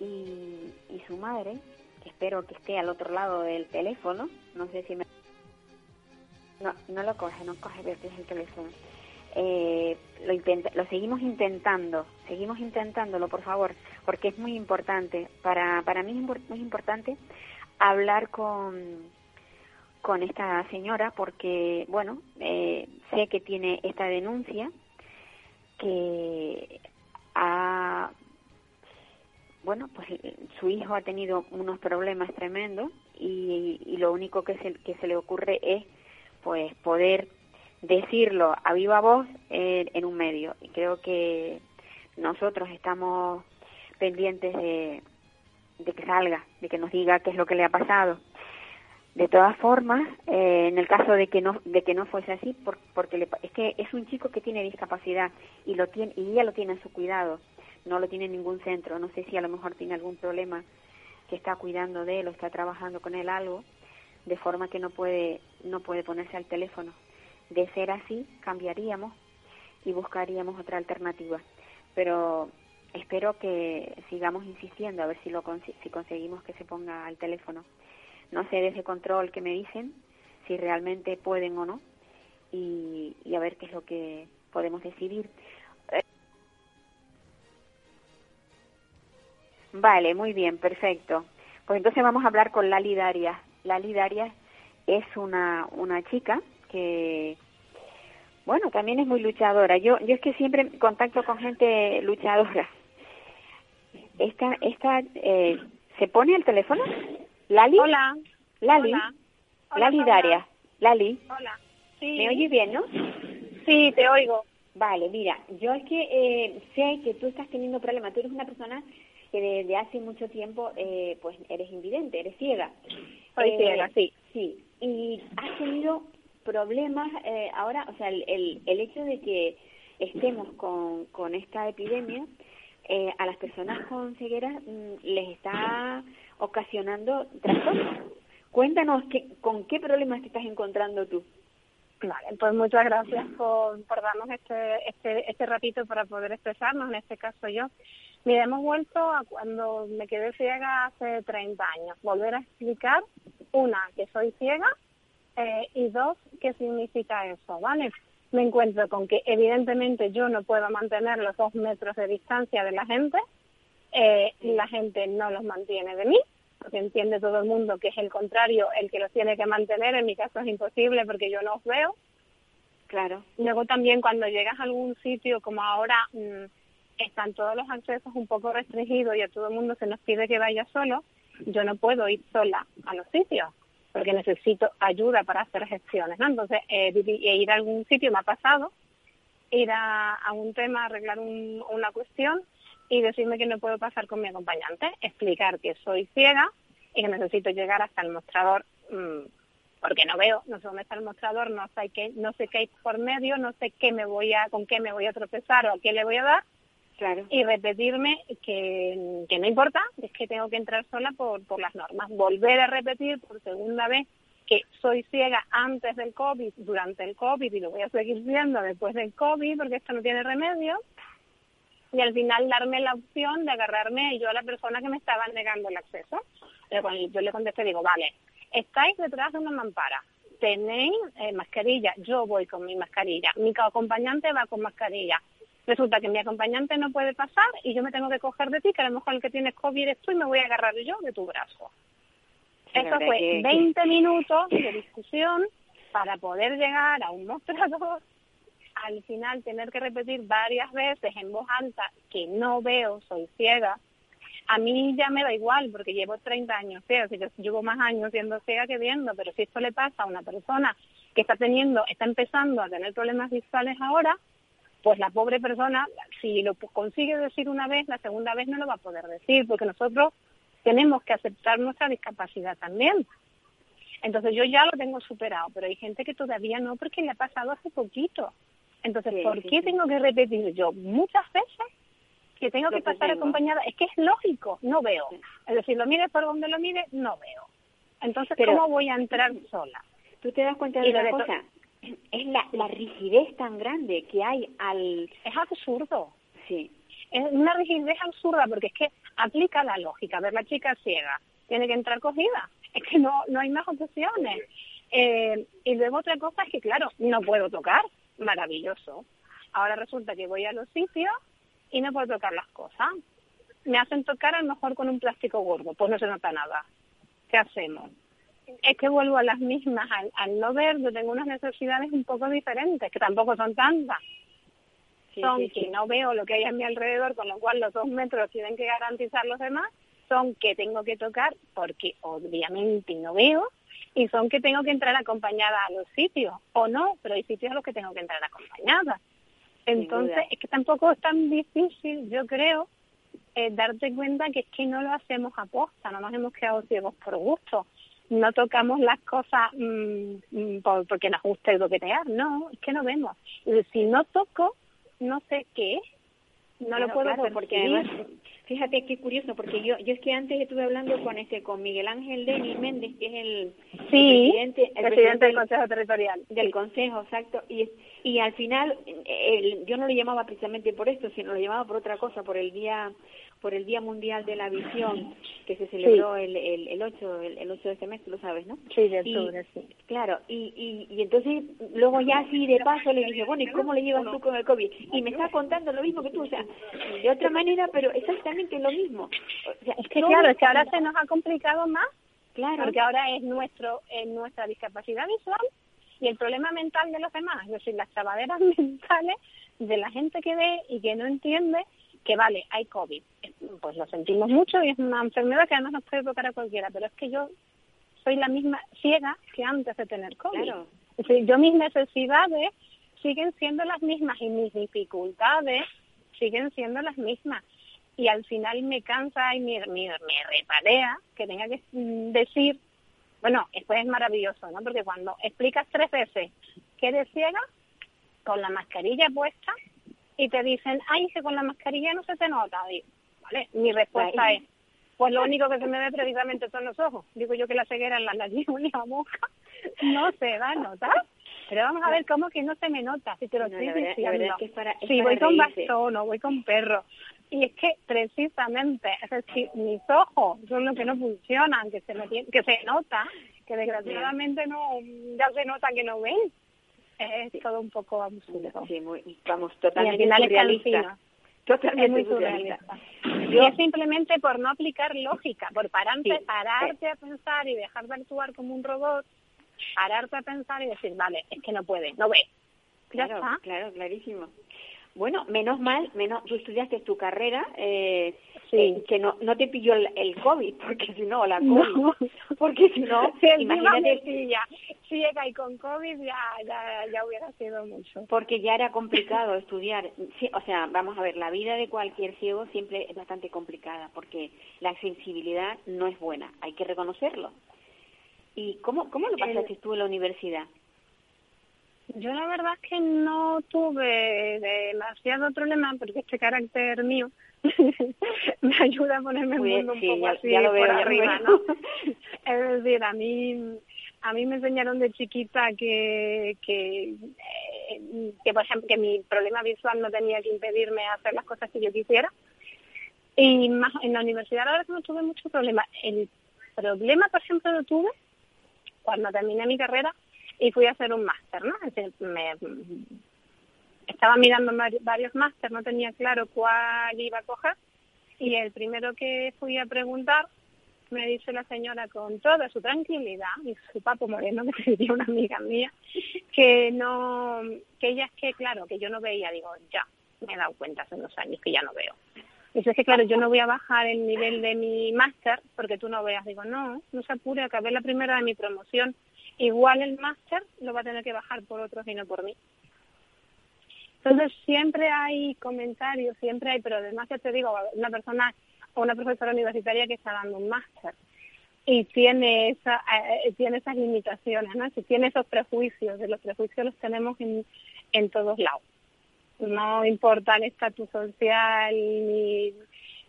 y, y su madre, que espero que esté al otro lado del teléfono, no sé si me... No, no lo coge, no coge desde el teléfono. Eh, lo, intenta, lo seguimos intentando, seguimos intentándolo, por favor, porque es muy importante. Para, para mí es muy importante hablar con, con esta señora porque, bueno, eh, sé que tiene esta denuncia que ha bueno, pues eh, su hijo ha tenido unos problemas tremendos y, y lo único que se, que se le ocurre es pues poder decirlo a viva voz en, en un medio. Y creo que nosotros estamos pendientes de, de que salga, de que nos diga qué es lo que le ha pasado. De todas formas, eh, en el caso de que no de que no fuese así, por- porque le es que es un chico que tiene discapacidad y lo tiene y ella lo tiene en su cuidado, no lo tiene en ningún centro. No sé si a lo mejor tiene algún problema que está cuidando de él o está trabajando con él algo, de forma que no puede no puede ponerse al teléfono. De ser así, cambiaríamos y buscaríamos otra alternativa. Pero espero que sigamos insistiendo a ver si lo si conseguimos que se ponga al teléfono. No sé desde control que me dicen si realmente pueden o no y, a ver qué es lo que podemos decidir. Vale, muy bien, perfecto. Pues entonces vamos a hablar con Lali Darias. Lali Darias es una, una chica que, bueno, también es muy luchadora. Yo, yo es que siempre contacto con gente luchadora. Esta, esta, eh, ¿se pone el teléfono? Lali. Hola. Lali. Hola. Lali. Darias. Lali. Hola. Sí. ¿Me oyes bien, no? Sí, te oigo. Vale, mira, yo es que eh, sé que tú estás teniendo problemas. Tú eres una persona que desde hace mucho tiempo, eh, pues eres invidente, eres ciega. Soy Eh, ciega, sí. Sí, y has tenido problemas eh, ahora, o sea, el, el, el hecho de que estemos con, con esta epidemia, eh, a las personas con ceguera mm, les está ocasionando trastornos. Cuéntanos qué, con qué problemas te estás encontrando tú. Vale, pues muchas gracias por, por darnos este, este, este ratito para poder expresarnos, en este caso yo. Mira, hemos vuelto a cuando me quedé ciega hace 30 años. Volver a explicar, una, que soy ciega, eh, y dos, qué significa eso, ¿vale? Me encuentro con que evidentemente yo no puedo mantener los dos metros de distancia de la gente, eh, la gente no los mantiene de mí, porque entiende todo el mundo que es el contrario el que los tiene que mantener, en mi caso es imposible porque yo no os veo. Claro. Luego también cuando llegas a algún sitio, como ahora mm, están todos los accesos un poco restringidos y a todo el mundo se nos pide que vaya solo, yo no puedo ir sola a los sitios porque necesito ayuda para hacer gestiones, ¿no? Entonces, eh, ir a algún sitio me ha pasado, ir a, un tema, arreglar una cuestión y decirme que no puedo pasar con mi acompañante, explicar que soy ciega y que necesito llegar hasta el mostrador mm, porque no veo, no sé dónde está el mostrador, no sé qué, no sé qué hay por medio, no sé qué me voy a, con qué me voy a tropezar o a qué le voy a dar. Y repetirme que, que no importa, es que tengo que entrar sola por, por las normas. Volver a repetir por segunda vez que soy ciega antes del COVID, durante el COVID y lo voy a seguir siendo después del COVID porque esto no tiene remedio y al final darme la opción de agarrarme yo a la persona que me estaba negando el acceso. Yo le contesté, digo, vale, estáis detrás de una mampara, tenéis eh, mascarilla, yo voy con mi mascarilla, mi acompañante va con mascarilla. Resulta que mi acompañante no puede pasar y yo me tengo que coger de ti, que a lo mejor el que tienes COVID es tú y me voy a agarrar yo de tu brazo. Eso fue 20 minutos de [LAUGHS] discusión para poder llegar a un mostrador al final tener que repetir varias veces en voz alta que no veo, soy ciega, a mí ya me da igual porque llevo 30 años ciega, así que llevo más años siendo ciega que viendo, pero si esto le pasa a una persona que está teniendo, está empezando a tener problemas visuales ahora, pues la pobre persona, si lo consigue decir una vez, la segunda vez no lo va a poder decir, porque nosotros tenemos que aceptar nuestra discapacidad también. Entonces yo ya lo tengo superado, pero hay gente que todavía no porque le ha pasado hace poquito. Entonces, ¿por qué tengo que repetir yo muchas veces que tengo que pasar acompañada? Es que es lógico, no veo. Es decir, lo mire por donde lo mire, no veo. Entonces, ¿cómo voy a entrar sola? ¿Tú te das cuenta de una cosa? Es la, la rigidez tan grande que hay al... Es absurdo. Sí. Es una rigidez absurda porque es que aplica la lógica. A ver, la chica ciega tiene que entrar cogida. Es que no, no hay más opciones. Eh, y luego otra cosa es que, claro, no puedo tocar maravilloso. Ahora resulta que voy a los sitios y no puedo tocar las cosas. Me hacen tocar a lo mejor con un plástico gordo, pues no se nota nada. ¿Qué hacemos? Es que vuelvo a las mismas. Al, no ver, yo tengo unas necesidades un poco diferentes, que tampoco son tantas. son que no veo lo que hay a mi alrededor, con lo cual los dos metros tienen que garantizar los demás. Son que tengo que tocar porque obviamente no veo y son que tengo que entrar acompañada a los sitios, o no, pero hay sitios a los que tengo que entrar acompañada. Entonces, es que tampoco es tan difícil, yo creo, eh, darte cuenta que es que no lo hacemos a posta, no nos hemos quedado ciegos por gusto. No tocamos las cosas mm, mm, porque nos guste toquetear, no, es que no vemos. Si no toco, no sé qué no lo puedo hacer porque además fíjate qué curioso porque yo yo es que antes estuve hablando con este con Miguel Ángel Denis Méndez que es el, presidente, el presidente, del Consejo Territorial del Consejo exacto y y al final yo no lo llamaba precisamente por esto sino lo llamaba por otra cosa por el día por el Día Mundial de la Visión, que se celebró el, el, el, 8, el, 8 de este mes, tú lo sabes, ¿no? Sí, de octubre, sí. Claro, y, y, y entonces luego ya así de paso le dije, bueno, ¿y cómo le llevas tú con el COVID? Y me está contando lo mismo que tú, o sea, de otra manera, pero exactamente lo mismo. O sea, es que claro, es que ahora se nos ha complicado más, claro. porque ahora es nuestro es nuestra discapacidad visual y el problema mental de los demás, es decir, las trabaderas [LAUGHS] mentales de la gente que ve y que no entiende que vale, hay COVID, pues lo sentimos mucho y es una enfermedad que además nos puede tocar a cualquiera, pero es que yo soy la misma ciega que antes de tener COVID. Claro. Es decir, yo mis necesidades siguen siendo las mismas y mis dificultades siguen siendo las mismas. Y al final me cansa y me, me, me reparea que tenga que decir, bueno, esto es maravilloso, ¿no? Porque cuando explicas tres veces que eres ciega, con la mascarilla puesta, y te dicen, ay, que con la mascarilla no se te nota. ¿vale? Mi respuesta es, pues lo único que se me ve precisamente son los ojos. Digo yo que la ceguera en la nariz [LAUGHS] boca no se va a notar. Pero vamos a ver cómo que no se me nota, si te lo estoy diciendo. si voy con bastón o voy con perro. Y es que precisamente, es decir, mis ojos son los que no funcionan, que se me que se nota, que desgraciadamente no, ya se nota que no ven es todo un poco absurdo. Sí, muy, vamos, totalmente surrealista. Totalmente muy surrealista. Y es simplemente por no aplicar lógica, por pararte, pararte a pensar y dejar de actuar como un robot, pararte a pensar y decir, vale, es que no puede, no ve. Ya claro, está. claro, clarísimo. Bueno, menos mal, menos tú estudiaste tu carrera, eh, Sí. eh, que no, no te pilló el, el COVID, porque si no, la COVID, No. porque si no, imagínate, pilla ciega y con COVID ya, ya, ya hubiera sido mucho. porque ya era complicado [LAUGHS] estudiar. Sí, o sea, vamos a ver, la vida de cualquier ciego siempre es bastante complicada, porque la sensibilidad no es buena, hay que reconocerlo. ¿Y cómo, cómo lo pasaste tú en la universidad? Yo la verdad es que no tuve demasiado problema porque este carácter mío [LAUGHS] me ayuda a ponerme el mundo un sí, poco ya- así ya lo por arriba. ¿no? [LAUGHS] Es decir, a mí a mí me enseñaron de chiquita que que eh, que por ejemplo que mi problema visual no tenía que impedirme hacer las cosas que yo quisiera y más en la universidad la verdad es que no tuve mucho problema. El problema, por ejemplo, lo tuve cuando terminé mi carrera y fui a hacer un máster, ¿no? Me, estaba mirando vari- varios máster, no tenía claro cuál iba a coger y el primero que fui a preguntar me dice la señora con toda su tranquilidad y su papo moreno, [LAUGHS] que sería una amiga mía, que no, que ella es que, claro, que yo no veía, digo, ya, me he dado cuenta hace unos años que ya no veo. Dice, es que claro, yo no voy a bajar el nivel de mi máster porque tú no veas. Digo, no, no se apure, acabé la primera de mi promoción. Igual el máster lo va a tener que bajar por otros y no por mí. Entonces siempre hay comentarios, siempre hay, pero además ya te digo, una persona o una profesora universitaria que está dando un máster y tiene esa eh, tiene esas limitaciones, ¿no? Si tiene esos prejuicios, de los prejuicios los tenemos en, en todos lados. No importa el estatus social ni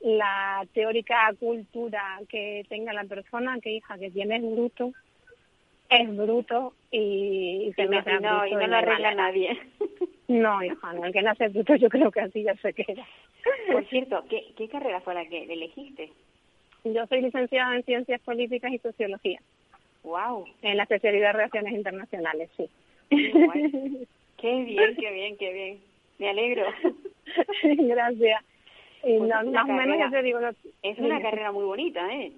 la teórica cultura que tenga la persona, que hija que tiene es bruto, es bruto y, y se Y me no, y no, y no lo arregla nadie. [LAUGHS] No, hija, no, el que nace bruto yo creo que así ya se queda. Por cierto, ¿qué, ¿qué carrera fue la que elegiste? Yo soy licenciada en Ciencias Políticas y Sociología, ¡Wow! en la especialidad de Relaciones Internacionales, sí. Qué [LAUGHS] bien, qué bien, qué bien. Me alegro. [LAUGHS] Gracias. Y Pues no, más o menos ya te digo, no- Es una sí. carrera muy bonita, ¿eh?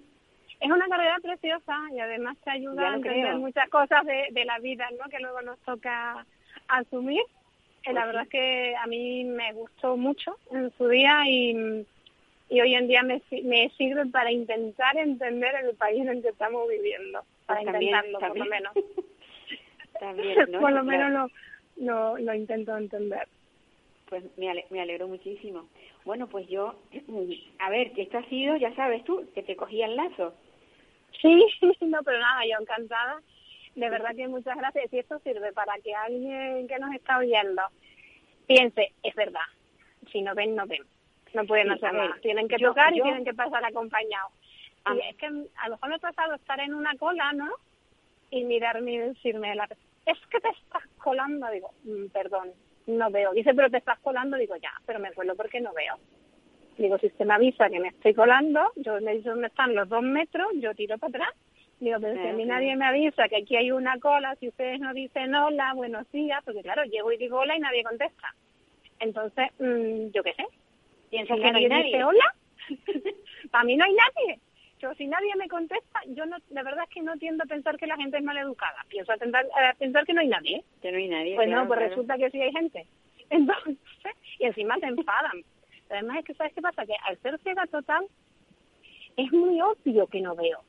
Es una carrera preciosa y además te ayuda a entender creo. muchas cosas de, de la vida, ¿no? Que luego nos toca asumir. Eh, la verdad es que a mí me gustó mucho en su día y, y hoy en día me, si- me sirve para intentar entender el país en el que estamos viviendo, para Pues también- intentarlo por lo también. menos. [LAUGHS] También, ¿no? [LAUGHS] por lo Claro. menos lo, lo, lo intento entender. Pues me, ale- me alegro muchísimo. Bueno, pues yo, [CLEARS THROAT] a ver, que esto ha sido, ya sabes tú, que te cogía el lazo. Sí, [LAUGHS] no, pero nada, yo encantada. De verdad que muchas gracias. Y esto sirve para que alguien que nos está oyendo piense, es verdad, si no ven, no ven. No pueden hacer nada. Tienen que yo- tocar y tienen que pasar acompañados. Y es que a lo mejor me ha pasado estar en una cola, ¿no? Y mirarme y decirme, la, es que te estás colando. Digo, "Mm, perdón, no veo. Dice, pero te estás colando. Digo, ya, pero me cuelo porque no veo. Digo, si usted me avisa que me estoy colando, yo me dice dónde están los dos metros, yo tiro para atrás. Digo, pero si a mí nadie me avisa que aquí hay una cola, si ustedes no dicen hola, buenos días, porque claro, llego y digo hola y nadie contesta. Entonces, mm, yo qué sé. Piensas Si que no hay nadie nadie. dice hola, [LAUGHS] para mí no hay nadie. Yo, si nadie me contesta, yo no, la verdad es que no tiendo a pensar que la gente es maleducada. Pienso a, tentar- a pensar que no hay nadie. Que no hay nadie. Pues claro, no, pues claro. resulta que sí hay gente. [LAUGHS] Entonces, y encima se enfadan. Además es que, ¿sabes qué pasa? Que al ser ciega total, es muy obvio que no veo.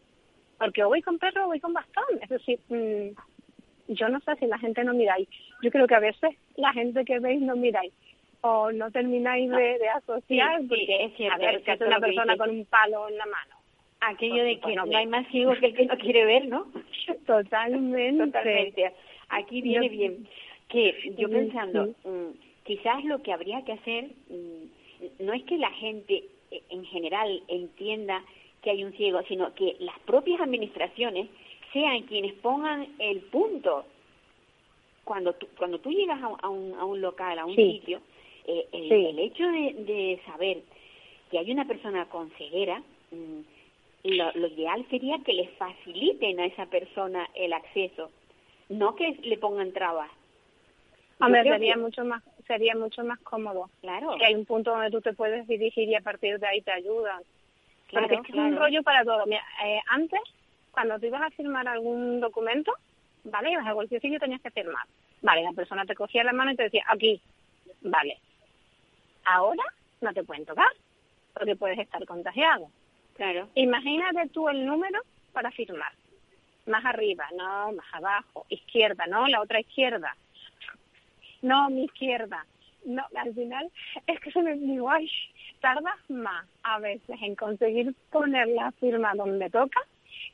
Porque o voy con perro o voy con bastón. Es decir, mm, yo no sé si la gente no miráis. Yo creo que a veces la gente que veis no miráis. O no termináis de, de asociar. Sí, sí, porque, es cierto, a ver, que es una persona con un palo en la mano. Aquello de que Pues no hay más ciego que el que no quiere ver, ¿no? [LAUGHS] Totalmente. Totalmente. Aquí viene Yo- bien. Que yo pensando, sí. mm, quizás lo que habría que hacer mm, no es que la gente eh, en general entienda que hay un ciego, sino que las propias administraciones sean quienes pongan el punto. Cuando tú, cuando tú llegas a, un- a un, a un local, a un Sí. sitio, eh, el, Sí. el hecho de, de saber que hay una persona con ceguera, mm, lo, lo ideal sería que le faciliten a esa persona el acceso, no que le pongan trabas. Hombre, sería que- mucho más sería mucho más cómodo. Claro, Que hay un punto donde tú te puedes dirigir y a partir de ahí te ayudan. claro, Porque es que es un rollo para todo. Mira, eh, antes, cuando tú ibas a firmar algún documento, ¿vale? Ibas a cualquier sitio tenías que firmar. Vale, la persona te cogía la mano y te decía, aquí, vale. Ahora no te pueden tocar porque puedes estar contagiado. Claro. Imagínate tú el número para firmar. Más arriba, no, más abajo, izquierda, no, la otra izquierda. No, mi izquierda. No, al final es que se me digo, ay, tardas más a veces en conseguir poner la firma donde toca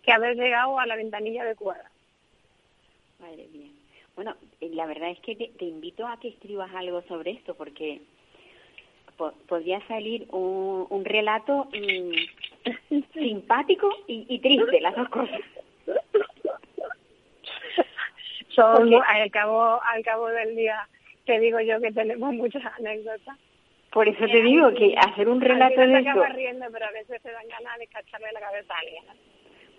que haber llegado a la ventanilla adecuada. Madre mía. Bueno, eh, la verdad es que te, te invito a que escribas algo sobre esto porque po- podría salir un, un relato mm, [LAUGHS] simpático y, y triste, las dos cosas. Son, Porque- al cabo al cabo del día te digo yo que tenemos muchas anécdotas. Por eso te digo que hacer un relato de eso riendo, pero a veces te dan ganas de cacharle la cabeza a alguien.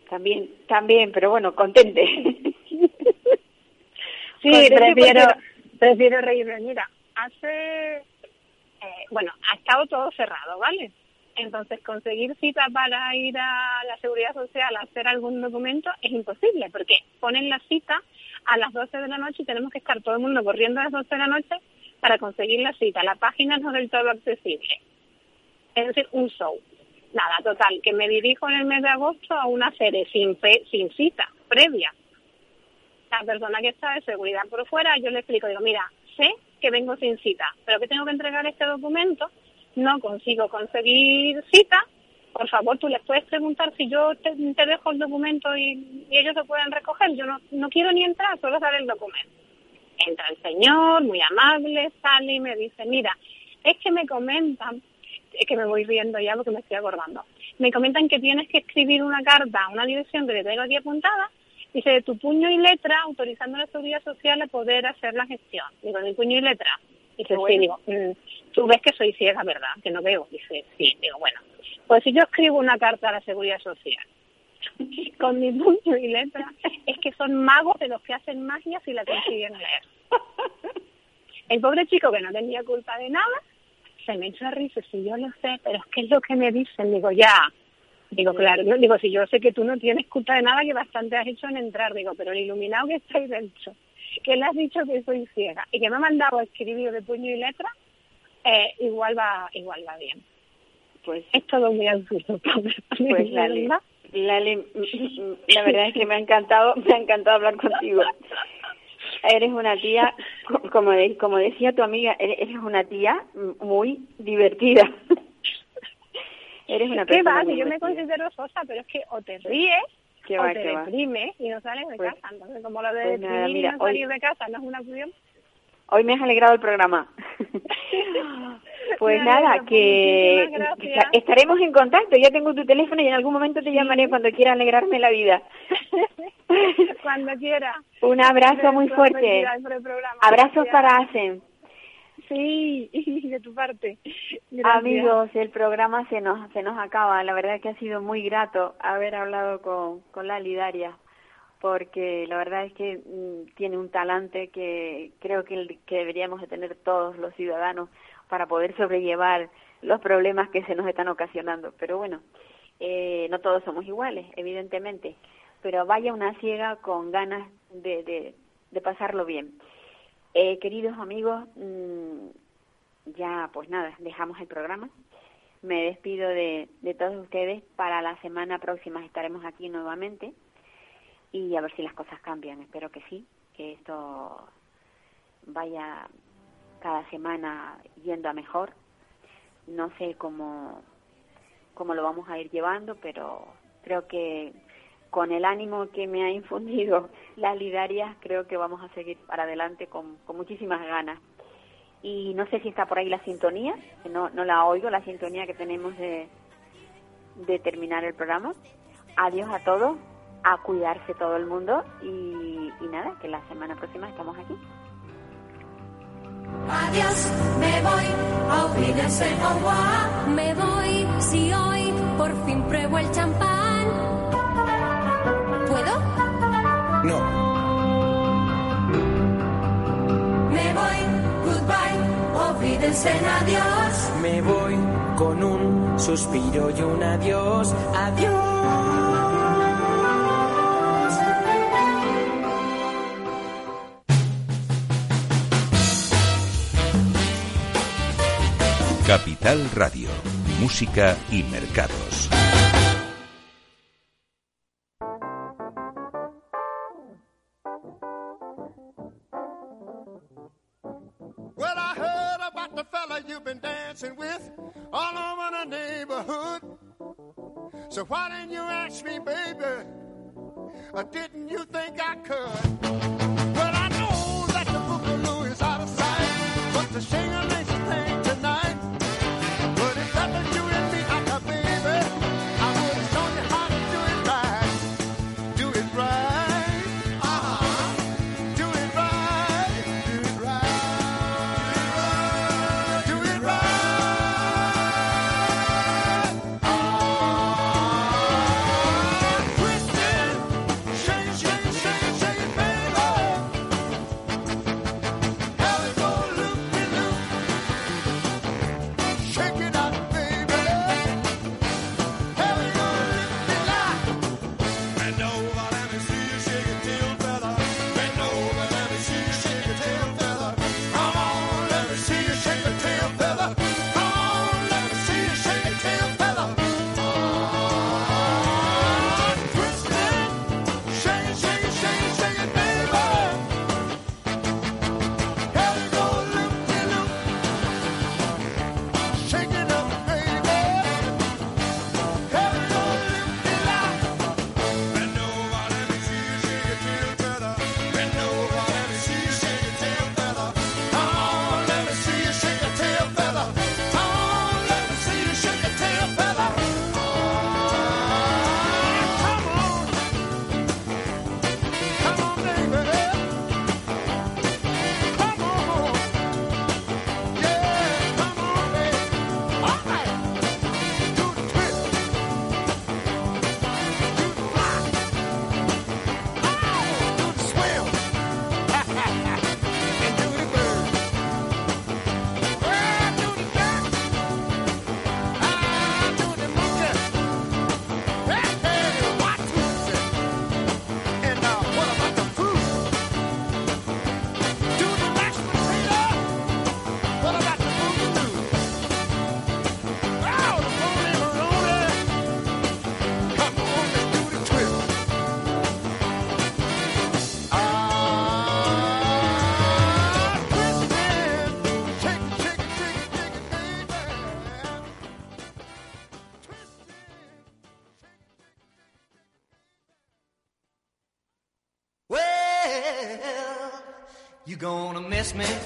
también, también, pero bueno, contente. [LAUGHS] Sí, Contente prefiero, prefiero reírme. Mira, hace, eh, bueno, ha estado todo cerrado, ¿vale? Entonces, conseguir cita para ir a la Seguridad Social a hacer algún documento es imposible, porque ponen la cita a las 12 de la noche y tenemos que estar todo el mundo corriendo a las 12 de la noche para conseguir la cita. La página no es del todo accesible. Es decir, un show. Nada, total, que me dirijo en el mes de agosto a una serie sin, fe, sin cita previa la persona que está de seguridad por fuera, yo le explico, digo, mira, sé que vengo sin cita, pero que tengo que entregar este documento, no consigo conseguir cita, por favor, tú les puedes preguntar si yo te, te dejo el documento y, y ellos se pueden recoger, yo no, no quiero ni entrar, solo dar el documento. Entra el señor, muy amable, sale y me dice, mira, es que me comentan, es que me voy riendo ya porque me estoy acordando, me comentan que tienes que escribir una carta a una dirección que te tengo aquí apuntada, dice, de tu puño y letra, autorizando a la Seguridad Social a poder hacer la gestión. Digo, de puño y letra. Dice, sí, digo, mm, tú ves que soy ciega, ¿verdad? Que no veo. Dice, sí, digo, bueno, pues si yo escribo una carta a la Seguridad Social [LAUGHS] con mi puño y letra, es que son magos de los que hacen magia si la consiguen leer. El pobre chico que no tenía culpa de nada, se me echó a risa, si yo lo sé, pero es que es lo que me dicen, digo, ya. Digo, claro, digo, si yo sé que tú no tienes culpa de nada, que bastante has hecho en entrar, digo, pero el iluminado que está ahí dentro, que le has dicho que soy ciega y que me ha mandado a escribir de puño y letra, eh, igual va igual va bien. Pues, Es todo muy absurdo, [LAUGHS] pobre. pues Lali, la verdad es que me ha encantado, me ha encantado hablar contigo. Eres una tía, co- como, de- como decía tu amiga, eres una tía muy divertida. Eres una ¿Qué persona va? muy Si yo me considero sosa, pero es que o te ríes Qué o va, te qué va. deprimes y no sales de Pues- casa. Entonces, como lo de pues nada, deprimir mira, y no salir hoy- de casa no es una opción. Hoy me has alegrado el programa. [LAUGHS] Pues nada, que estaremos en contacto. Ya tengo tu teléfono y en algún momento te llamaré cuando quiera alegrarme la vida. [LAUGHS] Cuando quiera. Un abrazo muy fuerte. Abrazos Gracias. para Asen. Sí, [LAUGHS] de tu parte. Gracias. Amigos, el programa se nos se nos acaba. La verdad que ha sido muy grato haber hablado con, con Lali Daria, porque la verdad es que mm, tiene un talante que creo que, deberíamos de tener todos los ciudadanos para poder sobrellevar los problemas que se nos están ocasionando. Pero bueno, eh, no todos somos iguales, evidentemente, pero vaya una ciega con ganas de, de, de pasarlo bien. Eh, queridos amigos, mm, ya pues nada, dejamos el programa. Me despido de, de todos ustedes. Para la semana próxima estaremos aquí nuevamente y a ver si las cosas cambian. Espero que sí, que esto vaya cada semana yendo a mejor. No sé cómo, cómo lo vamos a ir llevando, pero creo que con el ánimo que me ha infundido [LAUGHS] las lidarias, creo que vamos a seguir para adelante con, con muchísimas ganas. Y no sé si está por ahí la sintonía, no, no la oigo, la sintonía que tenemos de, de terminar el programa. Adiós a todos, a cuidarse todo el mundo y, y nada, que la semana próxima estamos aquí. Adiós, me voy a. Me voy si hoy por fin pruebo el champán. ¿Puedo? No, Me voy, goodbye, olvídense en adiós. Me voy con un suspiro y un adiós, adiós. Capital Radio, Música y Mercados. Well, I heard about the fella you've been dancing with all over the neighborhood. So why didn't you ask me, baby? Or didn't you think I could? Well, I know that the Boogaloo is out of sight, but the Shingaloo. ask me